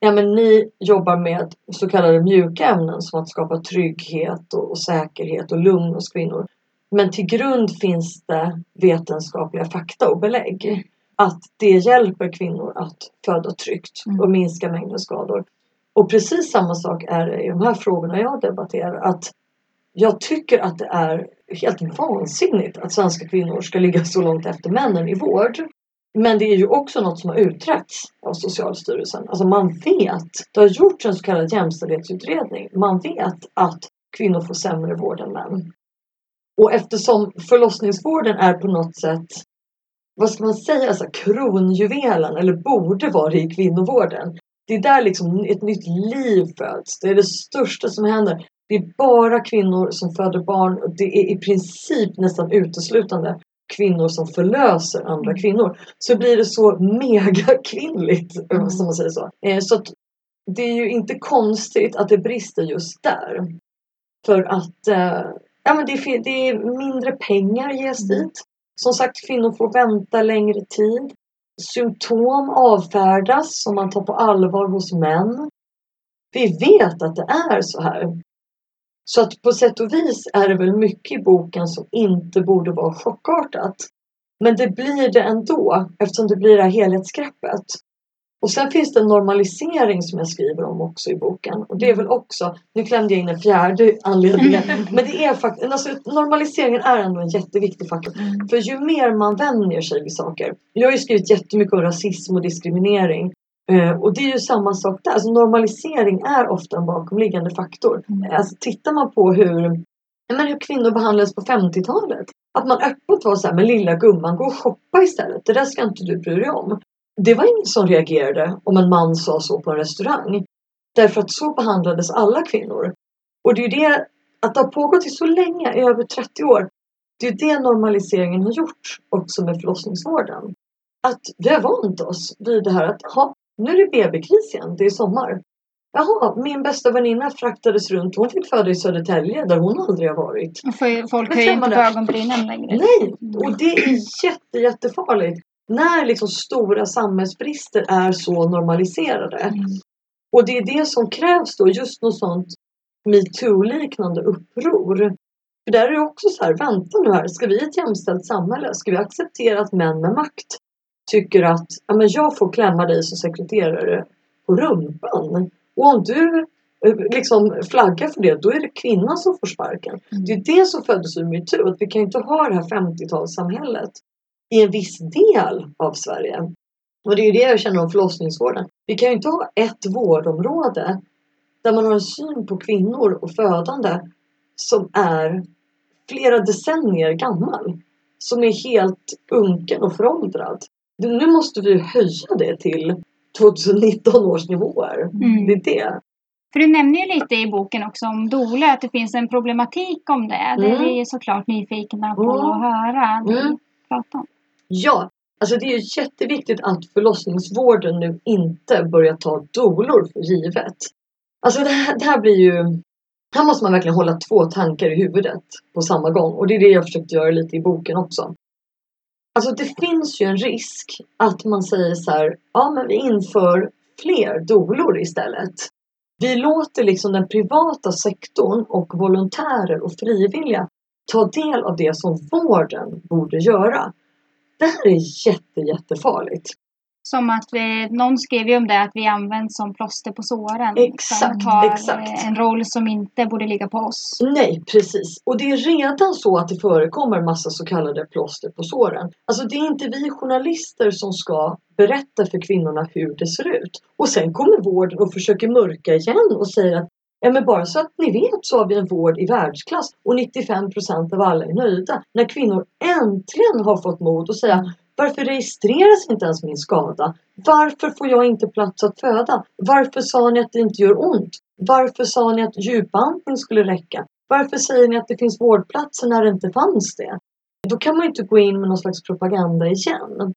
ja, men ni jobbar med så kallade mjuka ämnen som att skapa trygghet och, och säkerhet och lugn hos kvinnor. Men till grund finns det vetenskapliga fakta och belägg. Att det hjälper kvinnor att föda tryggt och minska mängden skador. Och precis samma sak är det i de här frågorna jag debatterar. Att jag tycker att det är helt vansinnigt att svenska kvinnor ska ligga så långt efter männen i vård. Men det är ju också något som har utretts av Socialstyrelsen. Alltså man vet, det har gjorts en så kallad jämställdhetsutredning. Man vet att kvinnor får sämre vård än män. Och eftersom förlossningsvården är på något sätt, vad ska man säga, alltså kronjuvelen eller borde vara det i kvinnovården. Det är där liksom ett nytt liv föds. Det är det största som händer. Det är bara kvinnor som föder barn det är i princip nästan uteslutande kvinnor som förlöser andra kvinnor. Så blir det så mega kvinnligt, Mm. som man säger så. Eh, Så det är ju inte konstigt att det brister just där. För att eh, ja, men det, är, det är mindre pengar ges Mm. dit. Som sagt, kvinnor får vänta längre tid. Symptom avfärdas som man tar på allvar hos män. Vi vet att det är så här. Så att på sätt och vis är det väl mycket i boken som inte borde vara chockartat. Men det blir det ändå eftersom det blir det här helhetsgreppet. Och sen finns det en normalisering som jag skriver om också i boken. Och det är väl också, nu klämde jag in en fjärde anledning. Men det är faktiskt, alltså normaliseringen är ändå en jätteviktig faktor. Mm. För ju mer man vänjer sig vid saker. Jag har ju skrivit jättemycket om rasism och diskriminering. Eh, och det är ju samma sak där. Alltså normalisering är ofta en bakomliggande faktor. Mm. Alltså tittar man på hur, men hur kvinnor behandlades på 50-talet. Att man öppet var så här, men lilla gumman, gå och shoppa istället. Det där ska inte du bry dig om. Det var ingen som reagerade om en man sa så på en restaurang. Därför att så behandlades alla kvinnor. Och det är ju det, att det har pågått i så länge, i över 30 år. Det är ju det normaliseringen har gjort också med förlossningsvården. Att vi har vant oss vid det här att ha, nu är det BB-kris igen, det är sommar. Jaha, min bästa väninna fraktades runt. Hon fick föda i Södertälje där hon aldrig har varit. För folk höjer inte på ögonbrynen längre. Nej, och det är jätte, jättefarligt. När liksom stora samhällsbrister är så normaliserade. Mm. Och det är det som krävs då, just något sånt metoo-liknande uppror. För där är det också så här, vänta nu här, ska vi i ett jämställt samhälle, ska vi acceptera att män med makt tycker att ja, men jag får klämma dig som sekreterare på rumpan. Och om du eh, liksom flaggar för det, då är det kvinnan som får sparken. Mm. Det är det som föddes ur metoo, att vi kan inte ha det här 50-talssamhället i en viss del av Sverige. Och det är ju det jag känner om förlossningsvården. Vi kan ju inte ha ett vårdområde där man har en syn på kvinnor och födande som är flera decennier gammal. Som är helt unken och föråldrad. Nu måste vi höja det till 2019 års nivåer. Mm. Det är det. För du nämner ju lite i boken också om doula, att det finns en problematik om det. Det är Mm. vi ju såklart nyfikna på Mm. att höra dig Mm. prata om. Ja, alltså det är jätteviktigt att förlossningsvården nu inte börjar ta dolor för givet. Alltså det här, det här blir ju... Här måste man verkligen hålla två tankar i huvudet på samma gång och det är det jag försökte göra lite i boken också. Alltså det finns ju en risk att man säger så här, ja men vi inför fler dolor istället. Vi låter liksom den privata sektorn och volontärer och frivilliga ta del av det som vården borde göra. Det här är jätte, jättefarligt. Som att vi, någon skrev ju om det, att vi används som plåster på såren. Exakt, som tar exakt. eh, en roll som inte borde ligga på oss. Nej, precis. Och det är redan så att det förekommer massa så kallade plåster på såren. Alltså det är inte vi journalister som ska berätta för kvinnorna hur det ser ut. Och sen kommer vården och försöker mörka igen och säger att Ja men bara så att ni vet så har vi en vård i världsklass och 95% av alla är nöjda. När kvinnor äntligen har fått mod att säga varför registreras inte ens min skada? Varför får jag inte plats att föda? Varför sa ni att det inte gör ont? Varför sa ni att djupandning skulle räcka? Varför säger ni att det finns vårdplatser när det inte fanns det? Då kan man ju inte gå in med någon slags propaganda igen.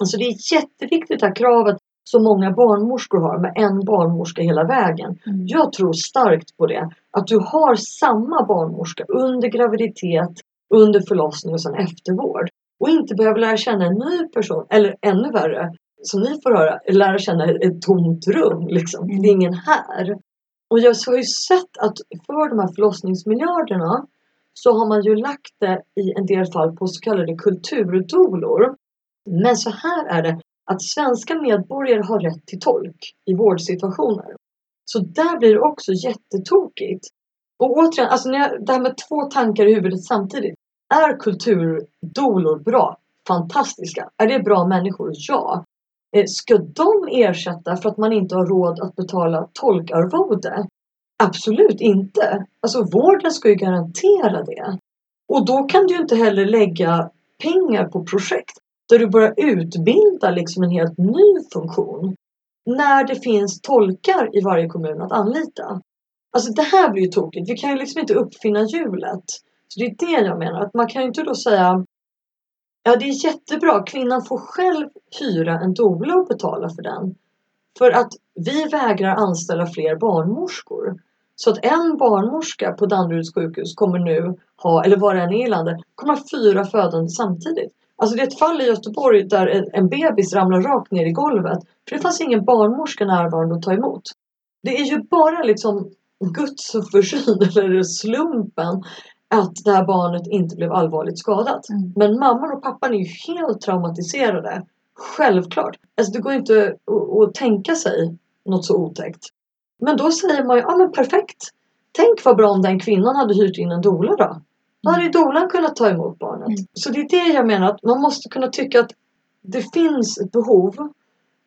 Alltså det är jätteviktigt det här kravet som många barnmorskor har med en barnmorska hela vägen. Mm. Jag tror starkt på det. Att du har samma barnmorska under graviditet, under förlossning och sen eftervård. Och inte behöver lära känna en ny person, eller ännu värre, som ni får höra, lära känna ett tomt rum. Liksom. Det är ingen här. Och jag har ju sett att för de här förlossningsmiljarderna så har man ju lagt det i en del fall på så kallade kulturdolor. Men så här är det att svenska medborgare har rätt till tolk i vårdsituationer. Så där blir det också jättetokigt. Och återigen, alltså när jag, det här med två tankar i huvudet samtidigt. Är kulturdolor bra? Fantastiska. Är det bra människor? Ja. Eh, ska de ersätta för att man inte har råd att betala tolkarvode? Absolut inte. Alltså vården ska ju garantera det. Och då kan du ju inte heller lägga pengar på projekt där du börjar utbilda liksom en helt ny funktion. När det finns tolkar i varje kommun att anlita. Alltså det här blir ju tokigt. Vi kan ju liksom inte uppfinna hjulet. Så det är det jag menar. Att man kan ju inte då säga Ja det är jättebra. Kvinnan får själv hyra en doula och betala för den. För att vi vägrar anställa fler barnmorskor. Så att en barnmorska på Danderyds sjukhus kommer nu ha, eller var det än är i landet, kommer ha fyra födande samtidigt. Alltså det är ett fall i Göteborg där en- en bebis ramlar rakt ner i golvet. För det fanns ingen barnmorska närvarande att ta emot. Det är ju bara liksom Guds försyn eller slumpen att det här barnet inte blev allvarligt skadat. Mm. Men mamman och pappan är ju helt traumatiserade. Självklart. Alltså det går inte att, tänka sig något så otäckt. Men då säger man ju, ja men perfekt. Tänk vad bra om den kvinnan hade hyrt in en doula då. Då hade ju doulan kunnat ta emot barnet. Mm. Så det är det jag menar, att man måste kunna tycka att det finns ett behov.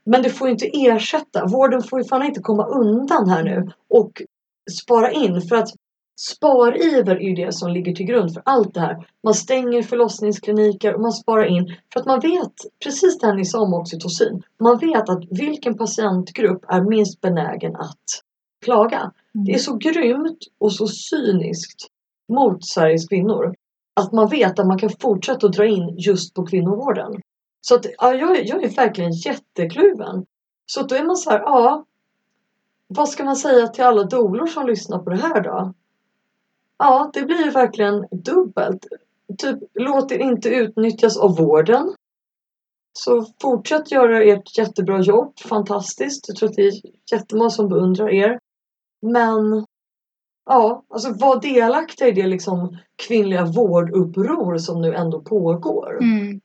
Men det får ju inte ersätta. Vården får ju fan inte komma undan här nu och spara in. För att spariver är ju det som ligger till grund för allt det här. Man stänger förlossningskliniker och man sparar in. För att man vet, precis det här ni sa om oxytocin. Man vet att vilken patientgrupp är minst benägen att klaga. Det är så grymt och så cyniskt mot Sveriges kvinnor. Att man vet att man kan fortsätta att dra in just på kvinnovården. Så att, ja, jag, är- jag är verkligen jättekluven. Så då är man så här, ja. Vad ska man säga till alla dolor som lyssnar på det här då? Ja, det blir ju verkligen dubbelt. Typ, låt er inte utnyttjas av vården. Så fortsätt göra ert jättebra jobb. Fantastiskt. Jag tror att det är jättemånga som beundrar er. Men ja, alltså var delaktiga i det liksom kvinnliga vårduppror som nu ändå pågår. Mm.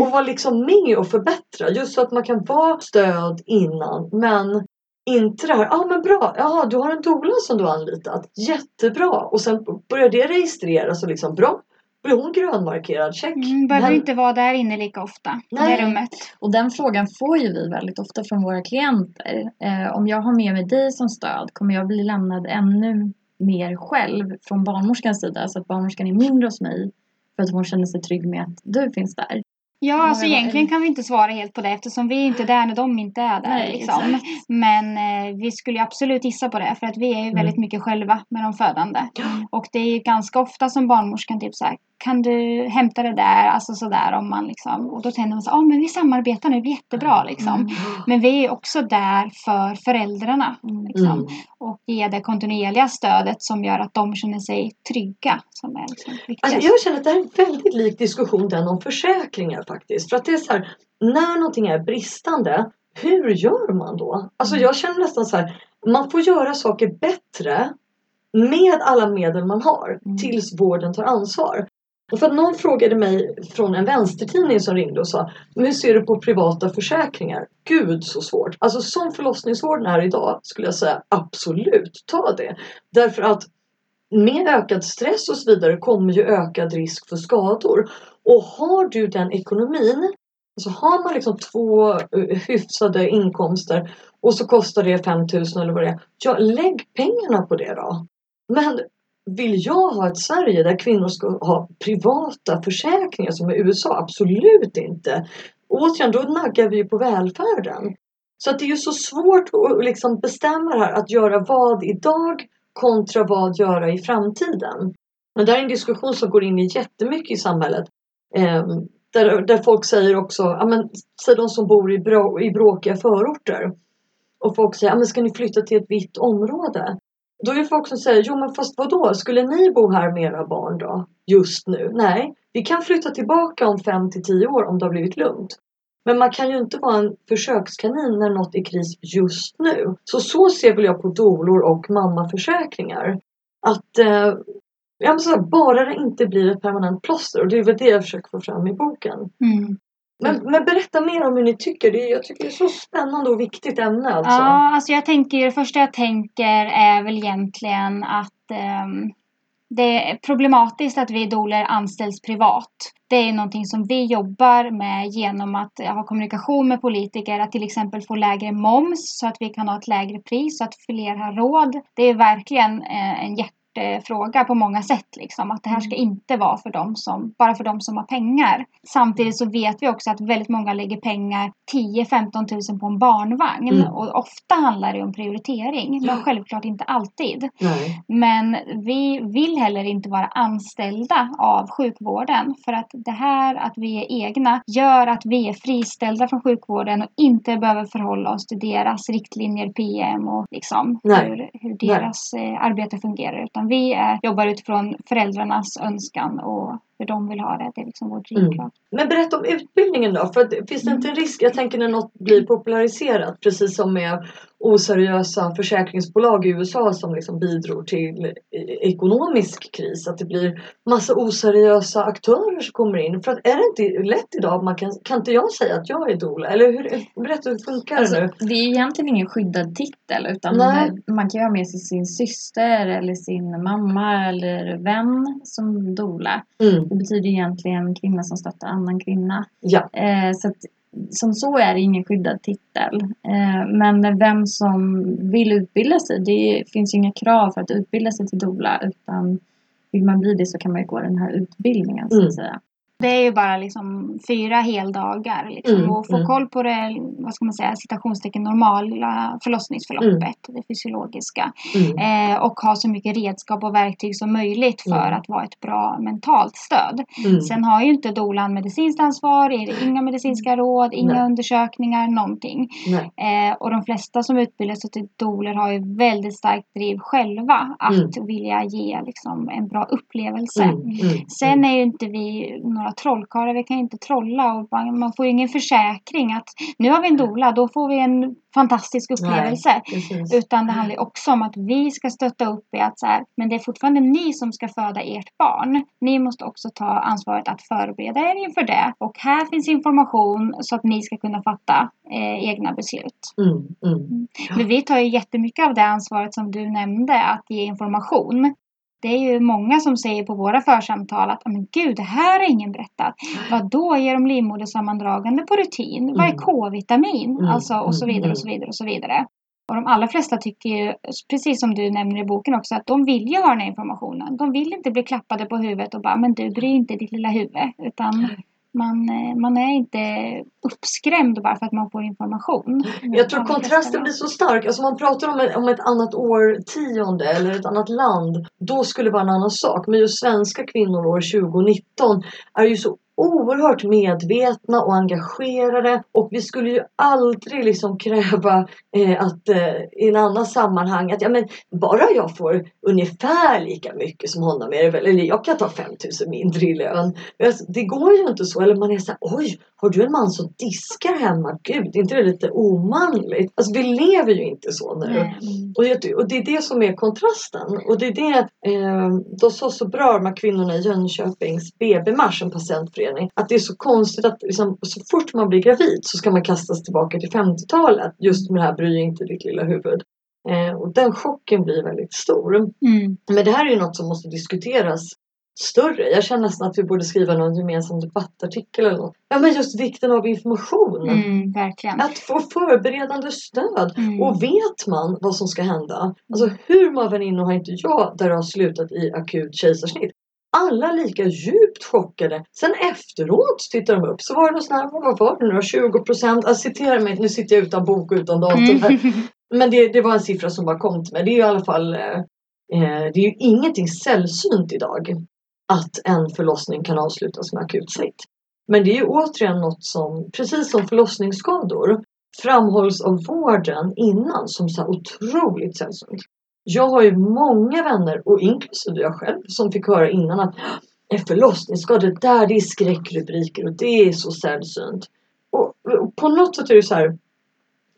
Och var liksom med och förbättra. Just så att man kan vara stöd innan. Men inte det här, ja ah, men bra, jaha du har en doula som du har anlitat. Jättebra. Och sen börjar det registreras och liksom bra. Blir hon grönmarkerad? Check. Mm, behöver Men- inte vara där inne lika ofta. I Nej. det rummet. Och den frågan får ju vi väldigt ofta från våra klienter. Eh, om jag har med mig dig som stöd, kommer jag bli lämnad ännu mer själv från barnmorskans sida? Så att barnmorskan är mindre hos mig för att hon känner sig trygg med att du finns där. Ja, Vad alltså egentligen kan vi inte svara helt på det eftersom vi är inte där när de inte är där. Nej, liksom. exakt. Men eh, vi skulle ju absolut gissa på det för att vi är ju Mm. väldigt mycket själva med de födande. Och det är ganska ofta som barnmorskan typ så här, kan du hämta det där, alltså sådär om man liksom. Och då tänker man så ja ah, men vi samarbetar nu, det är jättebra liksom. Mm. Men vi är också där för föräldrarna. Liksom. Och ge det kontinuerliga stödet som gör att de känner sig trygga. Som är liksom. Alltså jag känner att det här är en väldigt lik diskussion den om försäkringar faktiskt. För att det är så här, när någonting är bristande, hur gör man då? Alltså jag känner nästan så här, man får göra saker bättre med alla medel man har Mm. tills vården tar ansvar. Och för att någon frågade mig från en vänstertidning som ringde och sa hur ser du på privata försäkringar? Gud så svårt. Alltså som förlossningsvården är idag skulle jag säga absolut ta det. Därför att med ökad stress och så vidare kommer ju ökad risk för skador. Och har du den ekonomin, så har man liksom två eh, hyfsade inkomster och så kostar det 5000 eller vad det är. Ja, lägg pengarna på det då. Men vill jag ha ett Sverige där kvinnor ska ha privata försäkringar som i USA? Absolut inte. Återigen, då naggar vi ju på välfärden. Så att det är ju så svårt att liksom bestämma det här att göra vad idag kontra vad göra i framtiden. Men det här är en diskussion som går in i jättemycket i samhället. Eh, där, där folk säger också, ja men säg de som bor i, brå, i bråkiga förorter. Och folk säger, ja men ska ni flytta till ett vitt område? Då är det folk som säger, jo men fast vadå, skulle ni bo här med era barn då? Just nu? Nej, vi kan flytta tillbaka om 5 till 10 år om det har blivit lugnt. Men man kan ju inte vara en försökskanin när något är kris just nu. Så så ser väl jag på dolor och mammaförsäkringar. Att eh, ja, men så här, bara det inte blir ett permanent plåster och det är väl det jag försöker få fram i boken. Mm. Men, men berätta mer om hur ni tycker. Det är, jag tycker det är så spännande och viktigt ämne alltså. Ja, alltså jag tänker, det första jag tänker är väl egentligen att ehm, det är problematiskt att vi doler anställs privat. Det är någonting som vi jobbar med genom att ha kommunikation med politiker, att till exempel få lägre moms så att vi kan ha ett lägre pris så att fler har råd. Det är verkligen eh, en hjärtefråga på många sätt. Liksom. Att det här ska inte vara för dem som, bara för de som har pengar. Samtidigt så vet vi också att väldigt många lägger pengar 10-15 tusen på en barnvagn. Mm. Och ofta handlar det om prioritering. Men självklart inte alltid. Nej. Men vi vill heller inte vara anställda av sjukvården. För att det här att vi är egna gör att vi är friställda från sjukvården och inte behöver förhålla oss till deras riktlinjer, PM och liksom Nej. hur, hur deras eh, arbete fungerar. Utan vi är, jobbar utifrån föräldrarnas önskan och hur de vill ha det. Det är liksom vår drivkraft. Men berätta om utbildningen då. För att, finns det inte en risk, jag tänker när något blir populariserat, precis som med oseriösa försäkringsbolag i USA som liksom bidrog till ekonomisk kris, att det blir massa oseriösa aktörer som kommer in. För att är det inte lätt idag, man kan, kan inte jag säga att jag är doula? Eller hur, berätta hur funkar Alltså, det nu? det är egentligen ingen skyddad titel utan Nej. man kan ju ha med sig sin syster eller sin mamma eller vän som doula. Mm, Det betyder egentligen kvinna som stöttar annan kvinna. ja, Eh, så att, som så är det ingen skyddad titel. Eh, men vem som vill utbilda sig, det finns ju inga krav för att utbilda sig till doula utan vill man bli det så kan man ju gå den här utbildningen så Mm. att säga. Det är ju bara liksom fyra heldagar liksom, Mm, och få mm. koll på det, vad ska man säga, citationstecken normala förlossningsförloppet, det fysiologiska. mm, Eh, och ha så mycket redskap och verktyg som möjligt för Mm. att vara ett bra mentalt stöd. mm, Sen har ju inte dolan medicinskt ansvar, är det inga medicinska råd, inga Nej. undersökningar, någonting. Eh, och de flesta som utbildar sig till doulor har ju väldigt starkt driv själva att vilja ge liksom, en bra upplevelse. mm, mm, Sen är ju inte vi några trollkarlar, vi kan inte trolla och man, man får ingen försäkring att nu har vi en doula, då får vi en fantastisk upplevelse. precis. Utan det handlar också om att vi ska stötta upp i att så här, men det är fortfarande ni som ska föda ert barn. Ni måste också ta ansvaret att förbereda er inför det. Och här finns information så att ni ska kunna fatta eh, egna beslut. Mm, mm, Ja. Men vi tar ju jättemycket av det ansvaret som du nämnde, att ge information. Det är ju många som säger på våra församtal att men gud, det här har ingen berättat. Vad då ger de livmodersammandragande på rutin? Vad är Mm. K-vitamin? Mm, Alltså och så mm, vidare och så vidare och så vidare. Och de allra flesta tycker ju, precis som du nämner i boken också, att de vill ju ha den här informationen. De vill inte bli klappade på huvudet och bara, men du bryr inte ditt lilla huvud. Utan man, eh, man är inte uppskrämd bara för att man får information. Jag tror kontrasten blir så stark. Alltså man pratar om ett, om ett annat årtionde eller ett annat land. Då skulle det vara en annan sak. Men just svenska kvinnor år 2019 är ju så oerhört medvetna och engagerade. Och vi skulle ju aldrig liksom kräva eh, att eh, i en annan sammanhang att ja, men bara jag får ungefär lika mycket som honom är det väl. Eller jag kan ta 5000 mindre i lön. Alltså, det går ju inte så. Eller man är så här, oj, har du en man som diskar hemma? Gud, är inte det lite omanligt? Alltså vi lever ju inte så nu. Och, jag, och det är det som är kontrasten. Och det är det eh, de sa så bra de här kvinnorna i Jönköpings BB-mars, en patientförening. Att det är så konstigt att liksom, så fort man blir gravid så ska man kastas tillbaka till 50-talet. Just med det här bry inte ditt lilla huvud. Eh, och den chocken blir väldigt stor. Mm. Men det här är ju något som måste diskuteras större. Jag känner nästan att vi borde skriva någon gemensam debattartikel eller något. Ja men just vikten av information. Mm, verkligen. Att få förberedande stöd. Mm. Och vet man vad som ska hända? Alltså hur många väninnor har inte jag där det har slutat i akut kejsarsnitt? Alla lika djupt chockade. Sen efteråt tittar de upp så var det någon sån här, vad var det nu 20 procent? Alltså, citera mig, nu sitter jag utan bok och utan datum här. Mm. Men det, det var en siffra som bara kom till mig. Det är ju i alla fall eh, eh, det är ju ingenting sällsynt idag att en förlossning kan avslutas med akut snitt. Men det är ju återigen något som, precis som förlossningsskador, framhålls av vården innan som så här otroligt sällsynt. Jag har ju många vänner, och inklusive jag själv, som fick höra innan att en förlossningsskada, det där det är skräckrubriker och det är så sällsynt. Och, och på något sätt är det så här,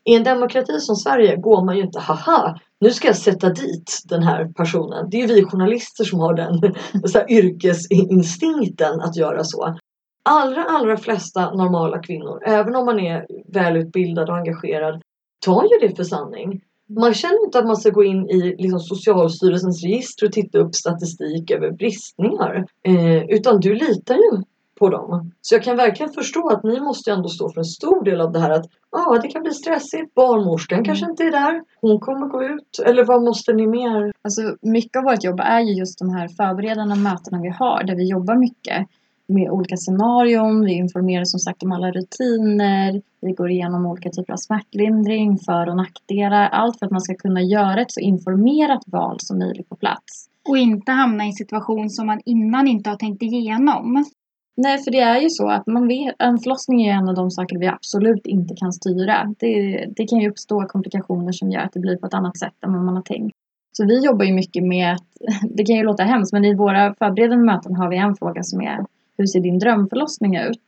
i en demokrati som Sverige går man ju inte haha, nu ska jag sätta dit den här personen. Det är ju vi journalister som har den så här, yrkesinstinkten att göra så. Allra, allra flesta normala kvinnor, även om man är välutbildad och engagerad, tar ju det för sanning. Man känner inte att man ska gå in i liksom, Socialstyrelsens register och titta upp statistik över bristningar. Eh, utan du litar ju på dem. Så jag kan verkligen förstå att ni måste ändå stå för en stor del av det här att ja, det kan bli stressigt. Barnmorskan Mm. kanske inte är där. Hon kommer gå ut. Eller vad måste ni mer? Alltså, mycket av vårt jobb är ju just de här förberedande mötena vi har där vi jobbar mycket med olika scenarion. Vi informerar som sagt om alla rutiner. Vi går igenom olika typer av smärtlindring, för och nackdelar. Allt för att man ska kunna göra ett så informerat val som möjligt på plats. Och inte hamna i en situation som man innan inte har tänkt igenom. Nej, för det är ju så att man vet, en förlossning är en av de saker vi absolut inte kan styra. Det, det kan ju uppstå komplikationer som gör att det blir på ett annat sätt än vad man har tänkt. Så vi jobbar ju mycket med att, det kan ju låta hemskt, men i våra förberedande möten har vi en fråga som är hur ser din drömförlossning ut?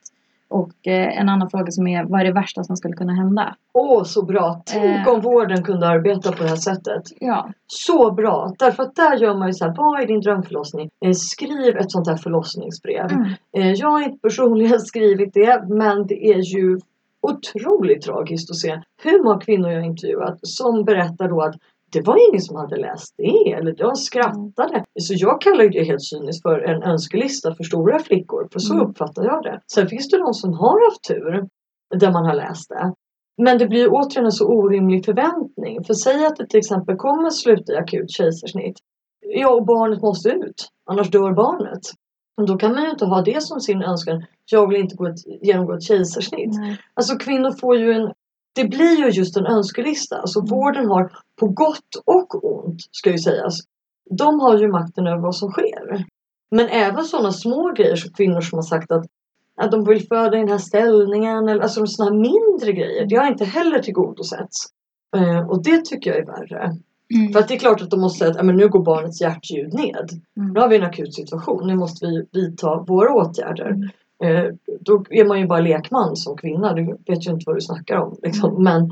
Och eh, en annan fråga som är vad är det värsta som skulle kunna hända? Åh, så bra! Tänk Eh. om vården kunde arbeta på det här sättet. Ja, Så bra! Därför att där gör man ju så här, vad är din drömförlossning? Eh, skriv ett sånt här förlossningsbrev. Mm. Eh, jag har inte personligen skrivit det, men det är ju otroligt tragiskt att se hur många kvinnor jag intervjuat som berättar då att det var ingen som hade läst det eller de skrattade. Så jag kallar det helt cyniskt för en önskelista för stora flickor. För så Mm. uppfattar jag det. Sen finns det de som har haft tur där man har läst det. Men det blir återigen en så orimlig förväntning. För säg att det till exempel kommer sluta i akut kejsarsnitt. Ja, och barnet måste ut. Annars dör barnet. Då kan man ju inte ha det som sin önskan. Jag vill inte gå ett, genomgå ett kejsarsnitt. nej. Alltså kvinnor får ju en... Det blir ju just en önskelista. Alltså Mm. vården har på gott och ont, ska ju sägas. De har ju makten över vad som sker. Men även sådana små grejer som kvinnor som har sagt att, att de vill föda i den här ställningen. Eller, alltså sådana här mindre grejer. Det har inte heller tillgodosetts. Eh, och det tycker jag är värre. Mm. För att det är klart att de måste säga att "Ja, men nu går barnets hjärtljud ned. Mm. Nu har vi en akut situation. Nu måste vi vidta våra åtgärder. Mm. Eh, då är man ju bara lekman som kvinna. Du vet ju inte vad du snackar om. Liksom. Mm. Men,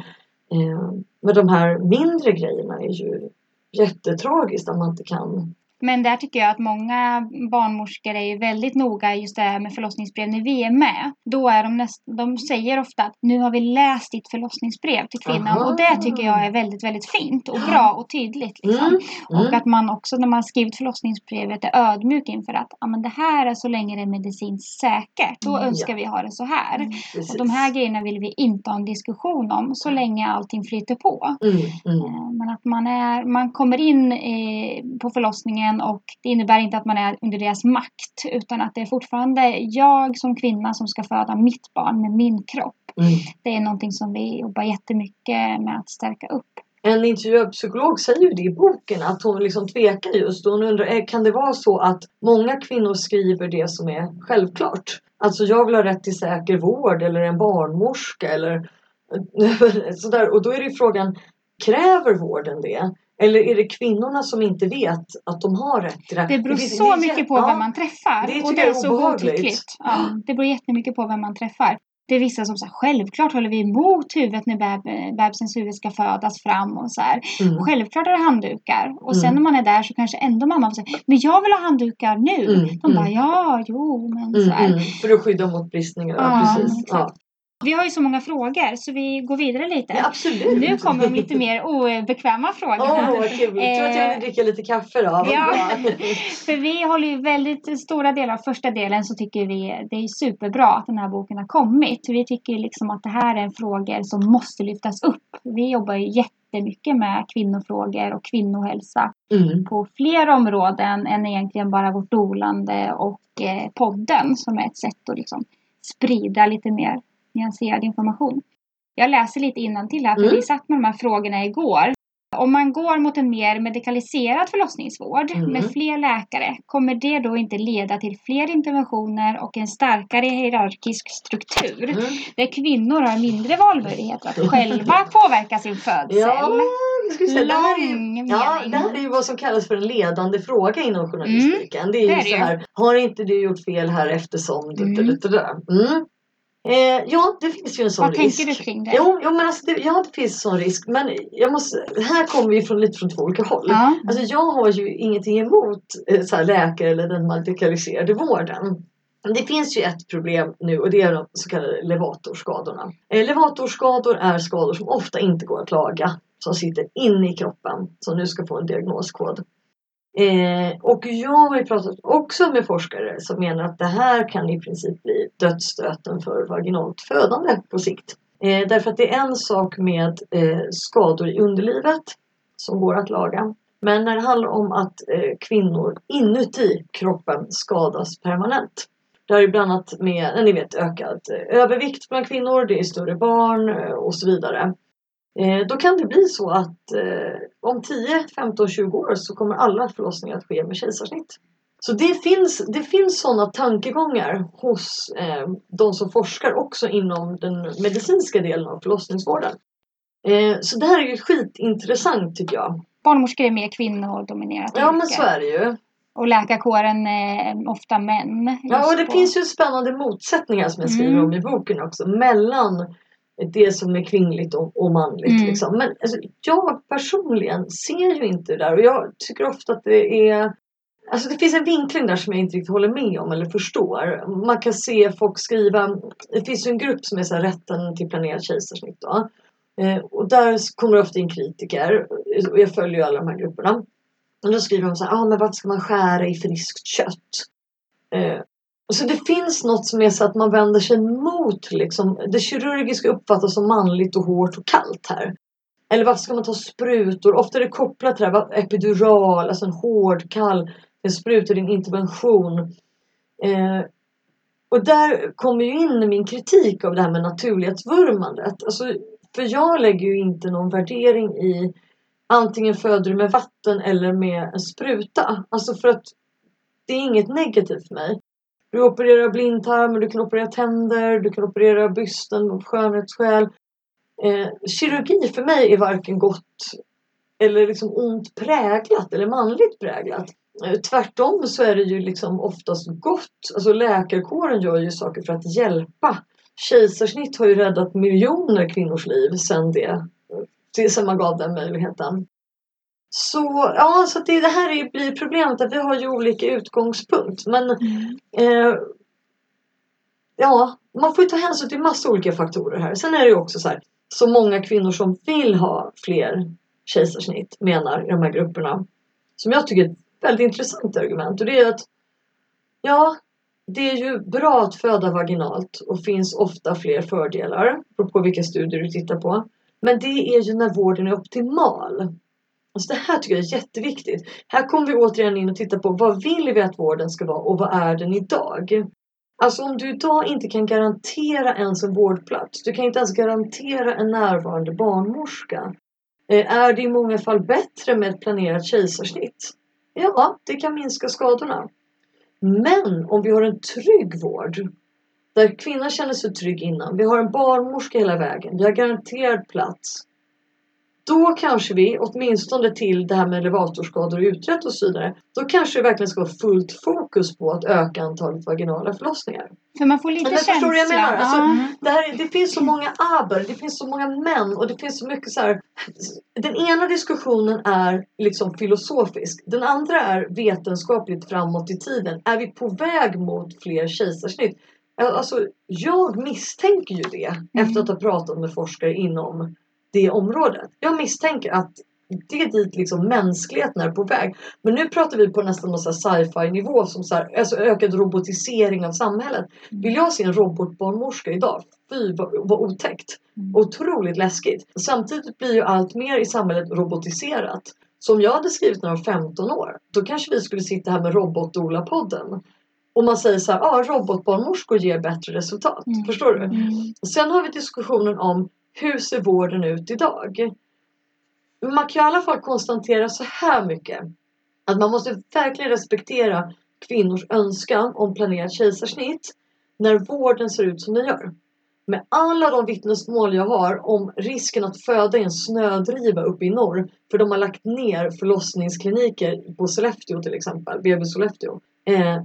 eh, men de här mindre grejerna är ju jättetragiskt att man inte kan. Men där tycker jag att många barnmorskor är väldigt noga just det här med förlossningsbrev när vi är med. Då är de näst, de säger ofta att nu har vi läst ditt förlossningsbrev till kvinnan Aha. och det tycker jag är väldigt, väldigt fint och bra och tydligt. Liksom. Mm, Och mm. att man också när man skrivit förlossningsbrevet är ödmjuk inför att ja, men det här är så länge det är medicinskt säkert. Då Mm, önskar vi ha det så här. Precis. Och de här grejerna vill vi inte ha en diskussion om så länge allting flyter på. Mm, mm. Eh, Men att man, är, man kommer in eh, på förlossningen och det innebär inte att man är under deras makt utan att det är fortfarande jag som kvinna som ska föda mitt barn med min kropp. Mm. Det är någonting som vi jobbar jättemycket med att stärka upp. En intervjuad psykolog säger ju det i boken att hon liksom tvekar just och hon undrar eh, kan det vara så att många kvinnor skriver det som är självklart? Alltså jag vill ha rätt till säker vård eller en barnmorska eller sådär och då är det ju frågan kräver vården det? Eller är det kvinnorna som inte vet att de har rätt till det? Det beror finns- så är mycket på ja, vem man träffar. det och tycker det är är så godtyckligt. Ja, det beror jättemycket på vem man träffar. Det är vissa som säger självklart håller vi emot huvudet när beb- bebisens huvud ska födas fram och så här. Mm. Självklart är det handdukar. Och sen Mm. när man är där så kanske ändå mamma säger Men jag vill ha handdukar nu. Mm, De mm. bara ja, jo men så Mm, här. mm, för att skydda mot bristningar. Ja, precis. Ja. Vi har ju så många frågor så vi går vidare lite. Ja, absolut. Nu kommer de lite mer obekväma frågor. Åh, vad kul. Jag tror att jag vill dricka lite kaffe då. Vad Ja. bra. För vi håller ju väldigt stora delar av första delen så tycker vi det är superbra att den här boken har kommit. Vi tycker liksom att det här är en fråga som måste lyftas upp. Vi jobbar ju jättemycket med kvinnofrågor och kvinnohälsa Mm. på fler områden än egentligen bara vårt dolande och eh, podden som är ett sätt att liksom sprida lite mer nyanserad information. Jag läser lite innantill här för Mm. vi satt med de här frågorna igår. Om man går mot en mer medikaliserad förlossningsvård Mm. med fler läkare, kommer det då inte leda till fler interventioner och en starkare hierarkisk struktur? Mm. Där kvinnor har mindre valmöjligheter att själva påverka sin födsel? Ja, vi se. Det här, är, ju- ja, det här är ju vad som kallas för en ledande fråga inom journalistiken. det är ju det är det så här, har inte du gjort fel här eftersom... Mm. Mm. Mm. Eh, ja, det finns ju en sån Vad risk. tänker du kring det? Jo, jo men alltså det, ja, det finns en sån risk. Men jag måste, här kommer vi från lite från två olika håll. Ja. Alltså jag har ju ingenting emot eh, så här, läkare eller den medikaliserade vården. Det finns ju ett problem nu och det är de så kallade levatorskadorna. Eh, levatorskador är skador som ofta inte går att laga. Som sitter inne i kroppen. Som nu ska få en diagnoskod. Eh, och jag har ju pratat också med forskare som menar att det här kan i princip bli dödsstöten för vaginalt födande på sikt. Eh, därför att det är en sak med eh, skador i underlivet som går att laga. Men när det handlar om att eh, kvinnor inuti kroppen skadas permanent. Det har ju bland annat med, ni vet, ökad eh, övervikt bland kvinnor, det är större barn eh, och så vidare. Eh, då kan det bli så att eh, om 10, 15, 20 år så kommer alla förlossningar att ske med kejsarsnitt. Så det finns, det finns sådana tankegångar hos eh, de som forskar också inom den medicinska delen av förlossningsvården. Eh, så det här är ju skitintressant tycker jag. Barnmorskor är mer kvinnodominerat Ja men så är det ju. Och läkarkåren är ofta män. Ja och det på- finns ju spännande motsättningar som jag skriver Mm. om i boken också mellan det som är kvinnligt och, och manligt. Mm. Liksom. Men alltså, jag personligen ser ju inte det där och jag tycker ofta att det är Alltså det finns en vinkling där som jag inte riktigt håller med om eller förstår. Man kan se folk skriva, det finns ju en grupp som är så här, rätten till planerat kejsarsnitt. Då. Eh, och där kommer det ofta in kritiker. Och jag följer ju alla de här grupperna. Och då skriver de så här, ah, men varför ska man skära i friskt kött? Eh, så det finns något som är så att man vänder sig mot liksom, det kirurgiska uppfattas som manligt och hårt och kallt här. Eller varför ska man ta sprutor? Ofta är det kopplat till det här, epidural, alltså en hård, kall en spruta, din intervention. Eh, och där kommer ju in min kritik av det här med naturlighetsvurmandet. Alltså, för jag lägger ju inte någon värdering i antingen föder du med vatten eller med en spruta. Alltså för att det är inget negativt för mig. Du opererar blindtarmen, du kan operera tänder, du kan operera bysten av skönhetsskäl. Eh, kirurgi för mig är varken gott eller liksom ont präglat eller manligt präglat. Eh, tvärtom så är det ju liksom oftast gott. Alltså läkarkåren gör ju saker för att hjälpa. Kejsarsnitt har ju räddat miljoner kvinnors liv sedan det eh, sen man gav den möjligheten. Så ja, så det, det här är, blir problemet att vi har ju olika utgångspunkt. Men Mm. eh, ja, man får ju ta hänsyn till massa olika faktorer här. Sen är det ju också så här, så många kvinnor som vill ha fler kejsarsnitt menar i de här grupperna. Som jag tycker är ett väldigt intressant argument och det är att ja, det är ju bra att föda vaginalt och finns ofta fler fördelar beroende på vilka studier du tittar på. Men det är ju när vården är optimal. Alltså det här tycker jag är jätteviktigt. Här kommer vi återigen in och tittar på vad vill vi att vården ska vara och vad är den idag? Alltså om du idag inte kan garantera ens en vårdplats, du kan inte ens garantera en närvarande barnmorska. Eh, är det i många fall bättre med ett planerat kejsarsnitt? Ja, det kan minska skadorna. Men om vi har en trygg vård där kvinnan känner sig trygg innan, vi har en barnmorska hela vägen, vi har garanterad plats. Då kanske vi, åtminstone till det här med elevatorskador och utrett och så vidare, då kanske det verkligen ska vara fullt fokus på att öka antalet vaginala förlossningar. För man får lite Men vad jag känsla. menar? Alltså, ja. Det, här, är- det finns så många aber, det finns så många män och det finns så mycket så här. Den ena diskussionen är liksom filosofisk. Den andra är vetenskapligt framåt i tiden. Är vi på väg mot fler kejsarsnitt? Alltså, jag misstänker ju det efter att ha pratat med forskare inom det området. Jag misstänker att det är dit liksom mänskligheten är på väg. Men nu pratar vi på nästan någon sci-fi nivå som så här, alltså ökad robotisering av samhället. Vill jag se en robotbarnmorska idag? Fy vad, vad otäckt. Mm. Otroligt läskigt. Samtidigt blir ju allt mer i samhället robotiserat. Så om jag hade skrivit när jag var 15 år, då kanske vi skulle sitta här med Robotdola-podden. Och man säger så här, ah, robotbarnmorskor ger bättre resultat. Mm. Förstår du? Mm. Sen har vi diskussionen om hur ser vården ut idag? Man kan i alla fall konstatera så här mycket. Att man måste verkligen respektera kvinnors önskan om planerat kejsarsnitt när vården ser ut som den gör. Med alla de vittnesmål jag har om risken att föda i en snödriva uppe i norr för de har lagt ner förlossningskliniker på Sollefteå till exempel, BB Sollefteå. Eh,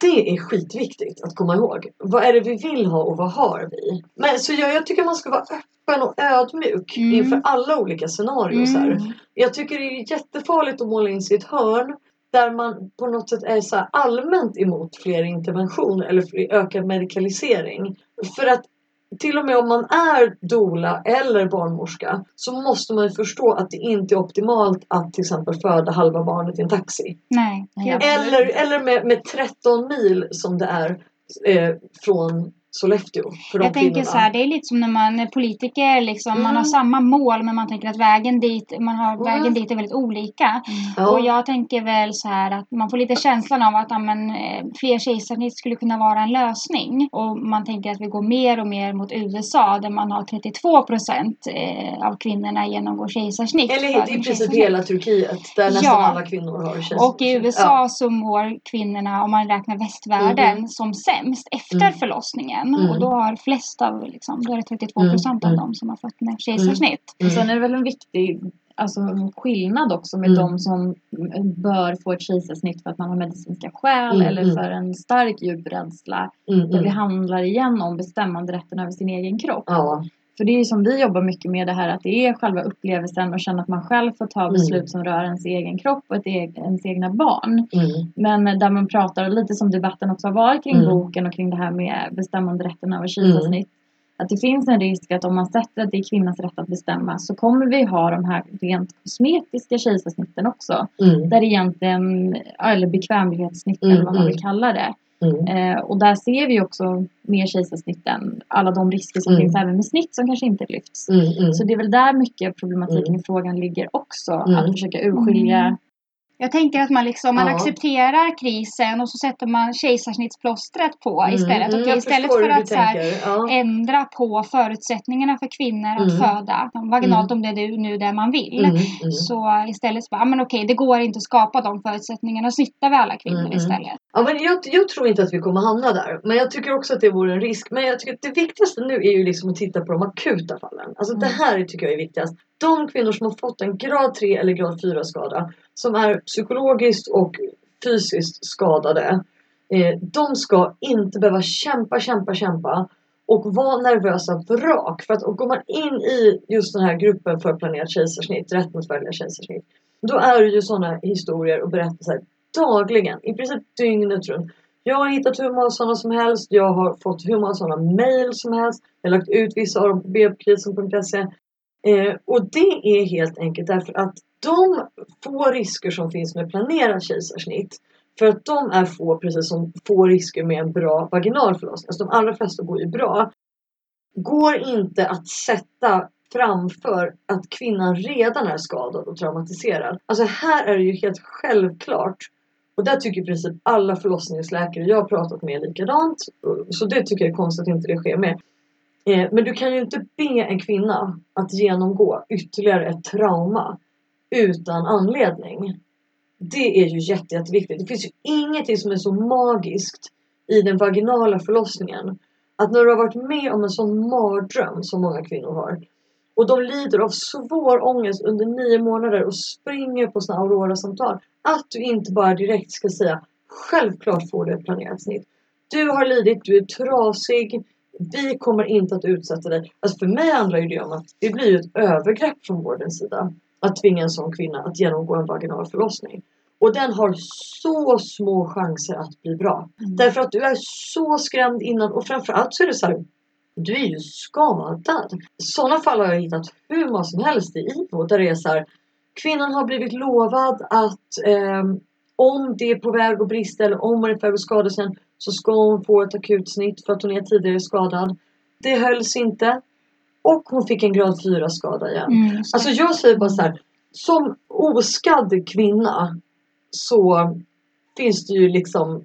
det är skitviktigt att komma ihåg. Vad är det vi vill ha och vad har vi? Men, så jag, jag tycker man ska vara öppen och ödmjuk Mm. inför alla olika scenarier. Mm. Jag tycker det är jättefarligt att måla in sig i ett hörn där man på något sätt är så allmänt emot fler interventioner eller fler- ökad medikalisering. För att till och med om man är dola eller barnmorska så måste man ju förstå att det inte är optimalt att till exempel föda halva barnet i en taxi. Nej. Eller, eller med, med 13 mil som det är eh, från Sollefteå för de Jag tänker kvinnorna. så här, det är lite som när man är politiker, liksom, man Mm. har samma mål men man tänker att vägen dit, man har, Mm. vägen dit är väldigt olika. Ja. Och jag tänker väl så här att man får lite känslan av att ja, men, eh, fler kejsarsnitt skulle kunna vara en lösning. Och man tänker att vi går mer och mer mot USA där man har 32 procent eh, av kvinnorna genomgår kejsarsnitt. Eller i princip hela Turkiet där nästan Ja. alla kvinnor har kejsarsnitt. Och i USA så mår kvinnorna, om man räknar västvärlden, Mhm. som sämst efter Mm. Förlossningen. Mm. Och då har flest av, liksom, då är det 32 procent Mm. av dem som har fått med kejsarsnitt. Mm. Och sen är det väl en viktig alltså, skillnad också med Mm. de som bör få ett kejsarsnitt för att man har medicinska skäl Mm, eller mm. för en stark djup rädsla. Mm, Där det mm. handlar igen om bestämmanderätten över sin egen kropp. Ja. För det är ju som vi jobbar mycket med det här att det är själva upplevelsen och känna att man själv får ta Mm. beslut som rör ens egen kropp och ett e- ens egna barn. Mm. Men där man pratar, lite som debatten också har varit kring Mm. boken och kring det här med bestämmanderätten över kejsarsnitt. Att det finns en risk att om man sätter att det är kvinnans rätt att bestämma så kommer vi ha de här rent kosmetiska kejsarsnitten också. Mm. Där egentligen, eller bekvämlighetssnitt Mm, eller vad man mm. vill kalla det. Mm. Eh, och där ser vi också mer kejsarsnitt än alla de risker som Mm. finns även med snitt som kanske inte lyfts. Mm. Mm. Så det är väl där mycket av problematiken Mm. i frågan ligger också. Mm. Att försöka urskilja. Mm. Jag tänker att man, liksom, man Ja. accepterar krisen och så sätter man kejsarsnittsplåstret på istället. Mm, istället förstår för hur du att så här. Ja. ändra på förutsättningarna för kvinnor att Mm. föda vaginalt om det är nu det man vill. Mm, mm. Så istället så bara, ja, men okej, det går inte att skapa de förutsättningarna. Snyttar vi alla kvinnor Mm, mm. istället. Ja, men jag, jag tror inte att vi kommer hamna där. Men jag tycker också att det vore en risk. Men jag tycker att det viktigaste nu är ju liksom att titta på de akuta fallen. Alltså det Mm. här tycker jag är viktigast. De kvinnor som har fått en grad 3 eller grad 4 skada. Som är psykologiskt och fysiskt skadade. Eh, de ska inte behöva kämpa, kämpa, kämpa. Och vara nervösa vrak. För att går man in i just den här gruppen för planerat kejsarsnitt, rätten att välja kejsarsnitt. Då är det ju sådana historier och berättelser dagligen, i princip dygnet runt. Jag har hittat hur många sådana som helst. Jag har fått hur många sådana mail som helst. Jag har lagt ut vissa av dem på bbkrisen.se. Eh, och det är helt enkelt därför att de få risker som finns med planerat kejsarsnitt för att de är få precis som få risker med en bra vaginal förlossning. Alltså de allra flesta går ju bra. Går inte att sätta framför att kvinnan redan är skadad och traumatiserad. Alltså här är det ju helt självklart och där tycker i princip alla förlossningsläkare jag har pratat med likadant. Så det tycker jag är konstigt att inte det sker med. Eh, men du kan ju inte be en kvinna att genomgå ytterligare ett trauma utan anledning. Det är ju jätte, jätteviktigt. Det finns ju ingenting som är så magiskt i den vaginala förlossningen. Att när du har varit med om en sån mardröm som många kvinnor har och de lider av svår ångest under nio månader och springer på sina Aurora-samtal. Att du inte bara direkt ska säga Självklart får du ett planerat snitt. Du har lidit, du är trasig. Vi kommer inte att utsätta dig. Alltså för mig handlar det om att det blir ett övergrepp från vårdens sida. Att tvinga en sån kvinna att genomgå en vaginal förlossning. Och den har så små chanser att bli bra. Mm. Därför att du är så skrämd innan och framförallt så är det så här. Du är ju skadad. Sådana fall har jag hittat hur många som helst i IVO. Där det är så här. Kvinnan har blivit lovad att ehm, om det är på väg att brista eller om hon är på väg att skada sig så ska hon få ett akutsnitt för att hon är tidigare skadad. Det hölls inte. Och hon fick en grad 4 skada igen. Mm. Alltså jag säger bara så här. Som oskadd kvinna så finns det ju liksom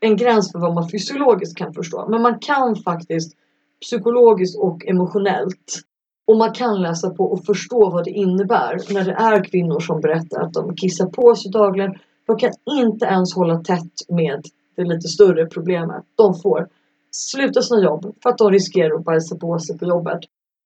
en gräns för vad man fysiologiskt kan förstå. Men man kan faktiskt psykologiskt och emotionellt och man kan läsa på och förstå vad det innebär när det är kvinnor som berättar att de kissar på sig dagligen. De kan inte ens hålla tätt med det lite större problemet. De får sluta sina jobb för att de riskerar att bajsa på sig på jobbet.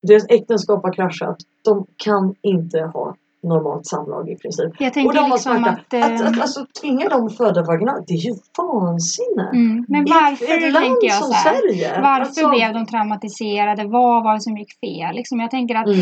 Deras äktenskap har kraschat. De kan inte ha normalt samlag i princip. jag Och tänker de har liksom smärta. att... eh, Att, att, alltså tvinga dem att föda vaginalt, det är ju vansinne. mm, men I varför, ett, ett land tänker jag som här. Sverige. Varför Alltså- blev de traumatiserade? Vad var det som gick fel? Liksom, jag tänker att Mm.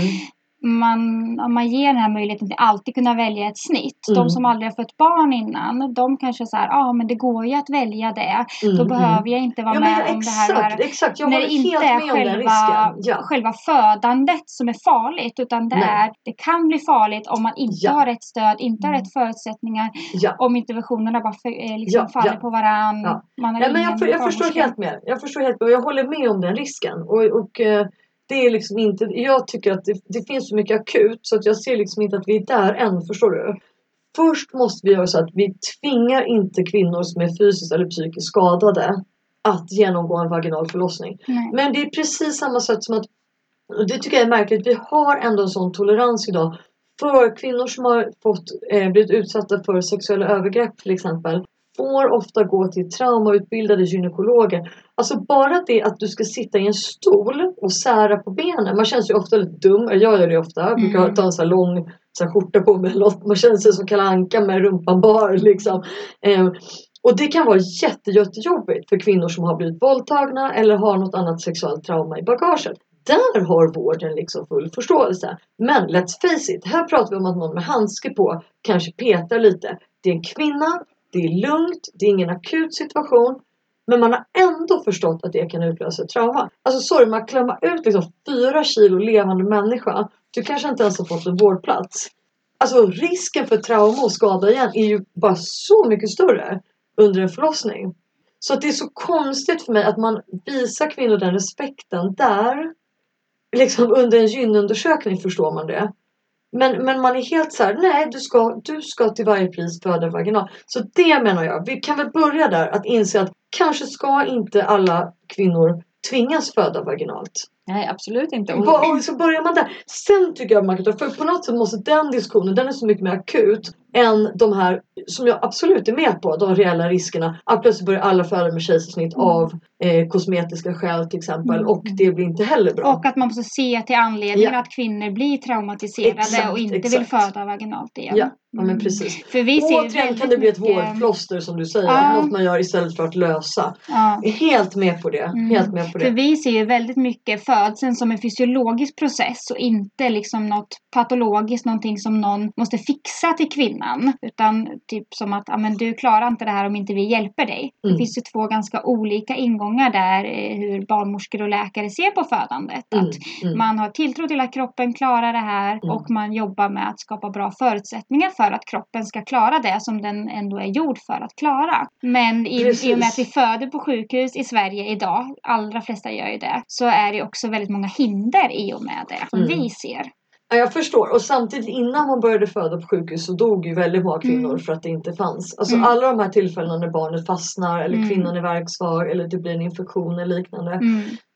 Man, om man ger den här möjligheten till alltid kunna välja ett snitt. Mm. De som aldrig har fått barn innan, de kanske så här, ja ah, men det går ju att välja det. Mm, Då mm. behöver jag inte vara Ja, med men om det här. exakt, exakt. Jag när håller det inte helt är med om den själva, risken. Ja. själva födandet som är farligt utan det, Nej. är, det kan bli farligt om man inte Ja. har rätt stöd, inte har Mm. rätt förutsättningar, Ja. om interventionerna bara för, eh, liksom Ja, faller ja. på varann. Ja. Man har Nej, men jag, för, jag förstår helt med. Jag förstår helt med. och Jag håller med om den risken. Och, och eh, det är liksom inte, jag tycker att det, det finns så mycket akut så att jag ser liksom inte att vi är där än, förstår du? Först måste vi göra så att vi tvingar inte kvinnor som är fysiskt eller psykiskt skadade att genomgå en vaginal förlossning. Nej. Men det är precis samma sätt som att, och det tycker jag är märkligt, vi har ändå en sån tolerans idag för kvinnor som har fått, eh, blivit utsatta för sexuella övergrepp till exempel får ofta gå till traumautbildade gynekologer. Alltså bara det att du ska sitta i en stol och sära på benen. Man känns ju ofta lite dum. Jag gör det ofta. Jag brukar Mm. ta en sån här lång så här skjorta på mig. Man känner sig som Kalle Anka med rumpan bar liksom. Eh, och det kan vara jätte, jättejobbigt för kvinnor som har blivit våldtagna eller har något annat sexuellt trauma i bagaget. Där har vården liksom full förståelse. Men let's face it, här pratar vi om att någon med handske på kanske petar lite. Det är en kvinna, det är lugnt, det är ingen akut situation. Men man har ändå förstått att det kan utlösa ett trauma. Alltså sorry, man klämmer ut liksom fyra kilo levande människa. Du kanske inte ens har fått en vårdplats. Alltså risken för trauma och skada igen är ju bara så mycket större under en förlossning. Så att det är så konstigt för mig att man visar kvinnor den respekten där. Liksom under en gynundersökning förstår man det. Men, men man är helt så här, nej du ska, du ska till varje pris föda vaginal. Så det menar jag, vi kan väl börja där att inse att kanske ska inte alla kvinnor tvingas föda vaginalt. Nej, absolut inte. Och, och så börjar man där. Sen tycker jag man kan ta, för på något sätt måste den diskussionen, den är så mycket mer akut än de här, som jag absolut är med på, de reella riskerna. Att plötsligt börjar alla föda med kejsarsnitt Mm. av eh, kosmetiska skäl till exempel Mm. och det blir inte heller bra. Och att man måste se till anledningen Ja. att kvinnor blir traumatiserade Exakt, och inte vill exakt. föda vaginalt igen. Ja, ja men Mm. precis. För vi ser Återigen kan det bli ett mycket- vårdplåster som du säger. Ja. Något man gör istället för att lösa. Ja. Helt med på det. Mm. Helt med på För det. vi ser ju väldigt mycket födseln som en fysiologisk process och inte liksom något patologiskt, någonting som någon måste fixa till kvinnan. Utan typ som att, ja men du klarar inte det här om inte vi hjälper dig. Mm. Det finns ju två ganska olika ingångar där eh, hur barnmorskor och läkare ser på födandet. Mm, Att mm. man har tilltro till att kroppen klarar det här Mm. och man jobbar med att skapa bra förutsättningar för att kroppen ska klara det som den ändå är gjord för att klara. Men i, i och med att vi föder på sjukhus i Sverige idag, allra flesta gör ju det, så är det också väldigt många hinder i och med det som Mm. vi ser. Ja, jag förstår. Och samtidigt innan man började föda på sjukhus så dog ju väldigt många kvinnor Mm. för att det inte fanns. Alltså Mm. alla de här tillfällena när barnet fastnar eller Mm. kvinnan är verksvag eller det blir en infektion eller liknande.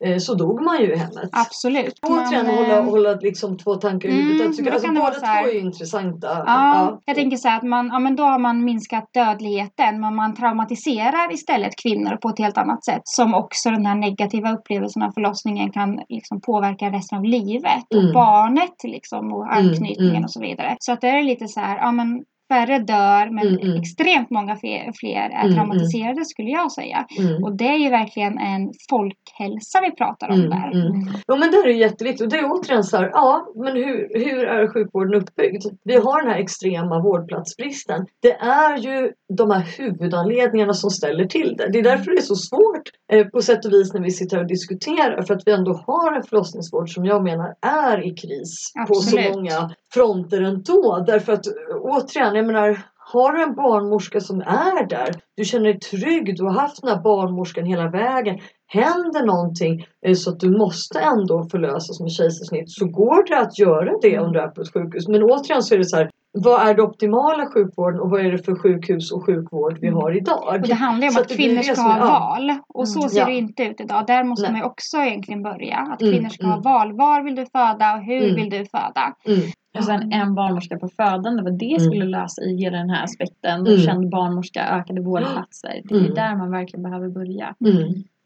Mm, Eh, så dog man ju i hemmet. absolut. Återigen Man, hålla, eh, hålla liksom två tankar i Mm, huvudet. Men då alltså, båda två är ju intressanta. Ja, jag tänker så här att man, ja, men då har man minskat dödligheten men man traumatiserar istället kvinnor på ett helt annat sätt som också den här negativa upplevelsen av förlossningen kan liksom påverka resten av livet och Mm. barnet liksom och Mm, anknytningen mm. och så vidare. Så att det är lite så här, ja men färre dör men Mm, mm. extremt många fler, fler är Mm, traumatiserade skulle jag säga. Mm. Och det är ju verkligen en folkhälsa vi pratar om Mm, där. mm. Jo men det är ju jätteviktigt och det är återigen så här, ja men hur, hur är sjukvården uppbyggd? Vi har den här extrema vårdplatsbristen. Det är ju de här huvudanledningarna som ställer till det. Det är därför det är så svårt eh, på sätt och vis när vi sitter och diskuterar för att vi ändå har en förlossningsvård som jag menar är i kris på så Absolut. många fronter ändå. Därför att återigen, jag menar har du en barnmorska som är där, du känner dig trygg, du har haft den här barnmorskan hela vägen. Händer någonting eh, så att du måste ändå förlösas med kejsarsnitt så går det att göra det om du är på ett sjukhus. Men återigen så är det så här, vad är det optimala sjukvården och vad är det för sjukhus och sjukvård vi har idag? Och det handlar ju om Så att kvinnor ska ha ja. val. Och så Mm, ser ja. det inte ut idag. Där måste Nej. man ju också egentligen börja. Att Mm, kvinnor ska ha mm. val. Var vill du föda och hur Mm. vill du föda? Mm. Och sen en barnmorska på födande, vad det Mm. skulle lösa i hela den här aspekten. Mm. Och känd barnmorska, ökade vårdplatser. Det är Mm. där man verkligen behöver börja.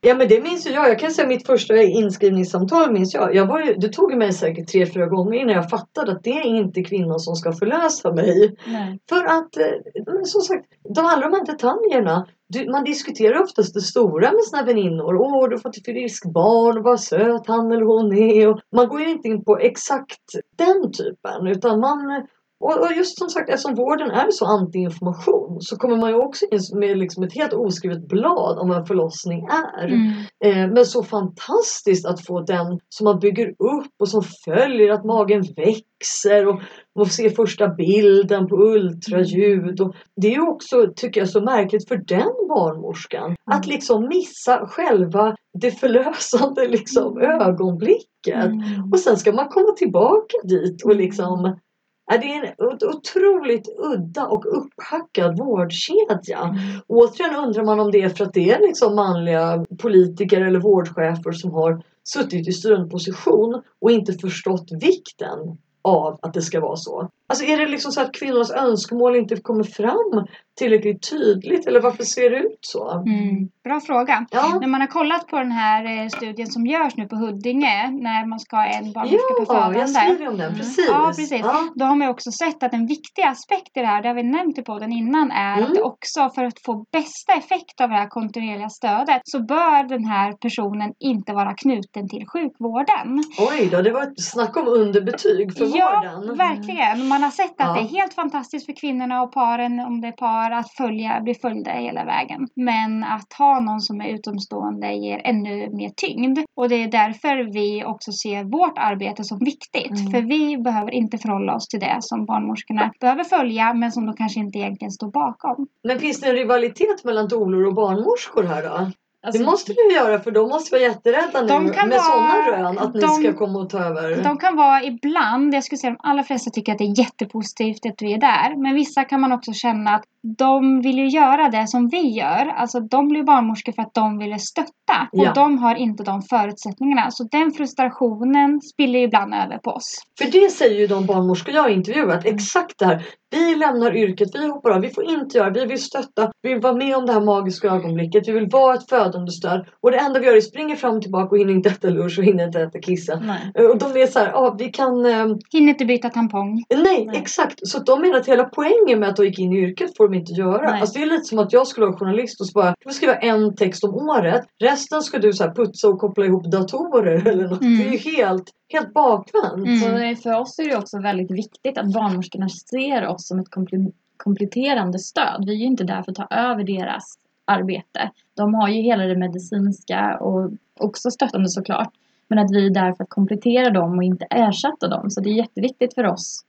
Ja men det minns ju jag. Jag kan säga mitt första inskrivningssamtal minns jag. jag var ju, det tog mig säkert tre, fyra gånger innan jag fattade att det är inte kvinnan som ska förlösa mig. Nej. För att eh, som sagt, de alla de här detaljerna. Du, man diskuterar oftast det stora med sina väninnor. Åh, du har fått ett friskt barn, vad söt han eller hon är. Och man går ju inte in på exakt den typen utan man och, och just som sagt eftersom vården är så anti-information så kommer man ju också in med liksom ett helt oskrivet blad om vad förlossning är. Mm. Eh, men så fantastiskt att få den som man bygger upp och som följer att magen växer och man får se första bilden på ultraljud. Och det är också, tycker jag, så märkligt för den barnmorskan att liksom missa själva det förlösande liksom, ögonblicket. Mm. Och sen ska man komma tillbaka dit och liksom Ja, Det är en otroligt udda och upphackad vårdkedja. Mm. Återigen undrar man om det är för att det är liksom manliga politiker eller vårdchefer som har suttit i styrande position och inte förstått vikten av att det ska vara så. Alltså är det liksom så att kvinnornas önskemål inte kommer fram tillräckligt tydligt eller varför ser det ut så? Mm. Bra fråga. Ja, När man har kollat på den här eh, studien som görs nu på Huddinge när man ska ha en barnmorska på ja jag födande. skriver om den, Mm. precis. Ja, precis. Ja. Då har man också sett att en viktig aspekt i det här, det har vi nämnt i podden innan, är Mm. att det också för att få bästa effekt av det här kontinuerliga stödet så bör den här personen inte vara knuten till sjukvården. Oj då, det var ett snack om underbetyg för ja, vården. verkligen. Man har sett att Ja. det är helt fantastiskt för kvinnorna och paren, om det är par, att följa, bli följda hela vägen. Men att ha någon som är utomstående ger ännu mer tyngd. Och det är därför vi också ser vårt arbete som viktigt. Mm. För vi behöver inte förhålla oss till det som barnmorskorna behöver följa, men som de kanske inte egentligen står bakom. Men finns det en rivalitet mellan doulor och barnmorskor här då? Alltså, det måste vi göra för de måste vara jätterädda nu med vara- sådana rön att ni de- ska komma och ta över. De kan vara ibland, jag skulle säga de allra flesta tycker att det är jättepositivt att vi är där. Men vissa kan man också känna att de vill ju göra det som vi gör. Alltså de blir barnmorskor för att de ville stötta. Ja. Och de har inte de förutsättningarna. Så den frustrationen spiller ibland över på oss. För det säger ju de barnmorskor jag har intervjuat exakt det här. Vi lämnar yrket, vi hoppar av, vi får inte göra, vi vill stötta, vi vill vara med om det här magiska ögonblicket, vi vill vara ett födande stöd. Och det enda vi gör är springer fram och tillbaka och hinner inte äta lunch och hinner inte äta kissa. nej. Eh, Och de är så här, ja vi kan eh, Hinner inte byta tampong. Nej, Nej. exakt. Så de menar att hela poängen med att de gick in i yrket får de inte göra. Nej. Alltså det är lite som att jag skulle vara journalist och så bara, du skriva en text om året. Resten ska du så här putsa och koppla ihop datorer eller något. Mm. Det är ju helt, helt bakvänt. Mm. Så för oss är det också väldigt viktigt att barnmorskorna ser oss som ett komple- kompletterande stöd. Vi är ju inte där för att ta över deras arbete. De har ju hela det medicinska och också stöttande såklart. Men att vi är där för att komplettera dem och inte ersätta dem. Så det är jätteviktigt för oss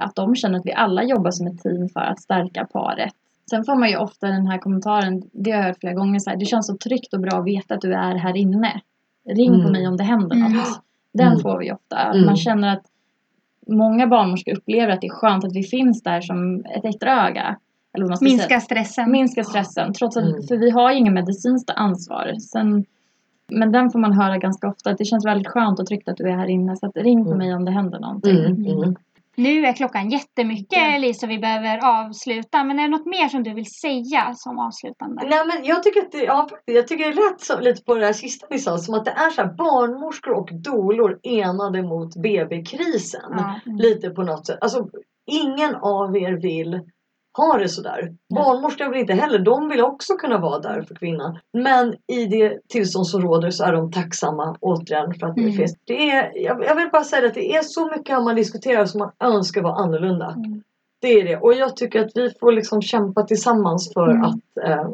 att de känner att vi alla jobbar som ett team för att stärka paret. Sen får man ju ofta den här kommentaren, det har jag hört flera gånger, så här, det känns så tryggt och bra att veta att du är här inne. Ring på Mm. mig om det händer Mm. något. Den Mm. får vi ofta. Mm. Man känner att många barnmorskor upplever att det är skönt att vi finns där som ett extra öga. Eller vad man ska säga. Minska stressen. Minska stressen. Trots att, Mm. För vi har ju ingen medicinskt ansvar. Sen, men den får man höra ganska ofta. Att det känns väldigt skönt och tryggt att du är här inne. Så att ring på Mm. mig om det händer någonting. Mm, mm. Nu är klockan jättemycket Ja. Lisa vi behöver avsluta. Men är det något mer som du vill säga som avslutande? Nej men jag tycker att det, ja, jag tycker det lät så, lite på det där sista ni sa som att det är så här barnmorskor och doulor enade mot BB-krisen. Ja. Lite på något sätt. Alltså ingen av er vill ha det sådär. Barnmorskor vill inte heller. De vill också kunna vara där för kvinnan. Men i det tillstånd som råder så är de tacksamma återigen för att det Mm. finns. Det är, jag, jag vill bara säga att det är så mycket man diskuterar som man önskar vara annorlunda. Mm. Det är det. Och jag tycker att vi får liksom kämpa tillsammans för Mm. att eh,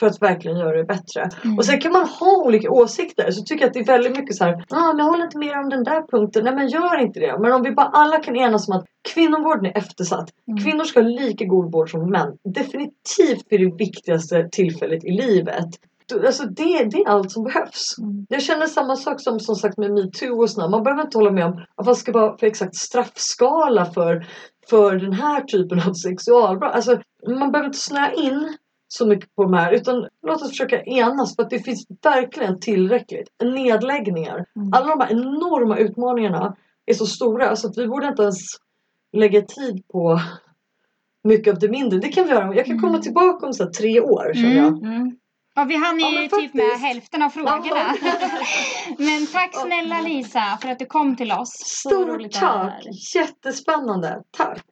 för att verkligen göra det bättre. Mm. Och sen kan man ha olika åsikter. Så tycker jag att det är väldigt mycket så här. Ah, men jag håller inte med om den där punkten. Nej men gör inte det. Men om vi bara alla kan enas om att kvinnovården är eftersatt. Mm. Kvinnor ska ha lika god vård som män. Definitivt vid det viktigaste tillfället i livet. Alltså det, det är allt som behövs. Mm. Jag känner samma sak som som sagt med metoo och sådär. Man behöver inte hålla med om att vad ska vara för exakt straffskala för, för den här typen av sexualbrott. Alltså man behöver inte snöa in så mycket på de här utan låt oss försöka enas för att det finns verkligen tillräckligt. Nedläggningar. Mm. Alla de här enorma utmaningarna är så stora så att vi borde inte ens lägga tid på mycket av det mindre. Det kan vi göra. Jag kan komma Mm. tillbaka om så här, tre år känner jag. Mm. Ja, vi hann Ja, ju men typ med hälften av frågorna. Ja. men tack snälla Lisa för att du kom till oss. Stort tack! Jättespännande. Tack!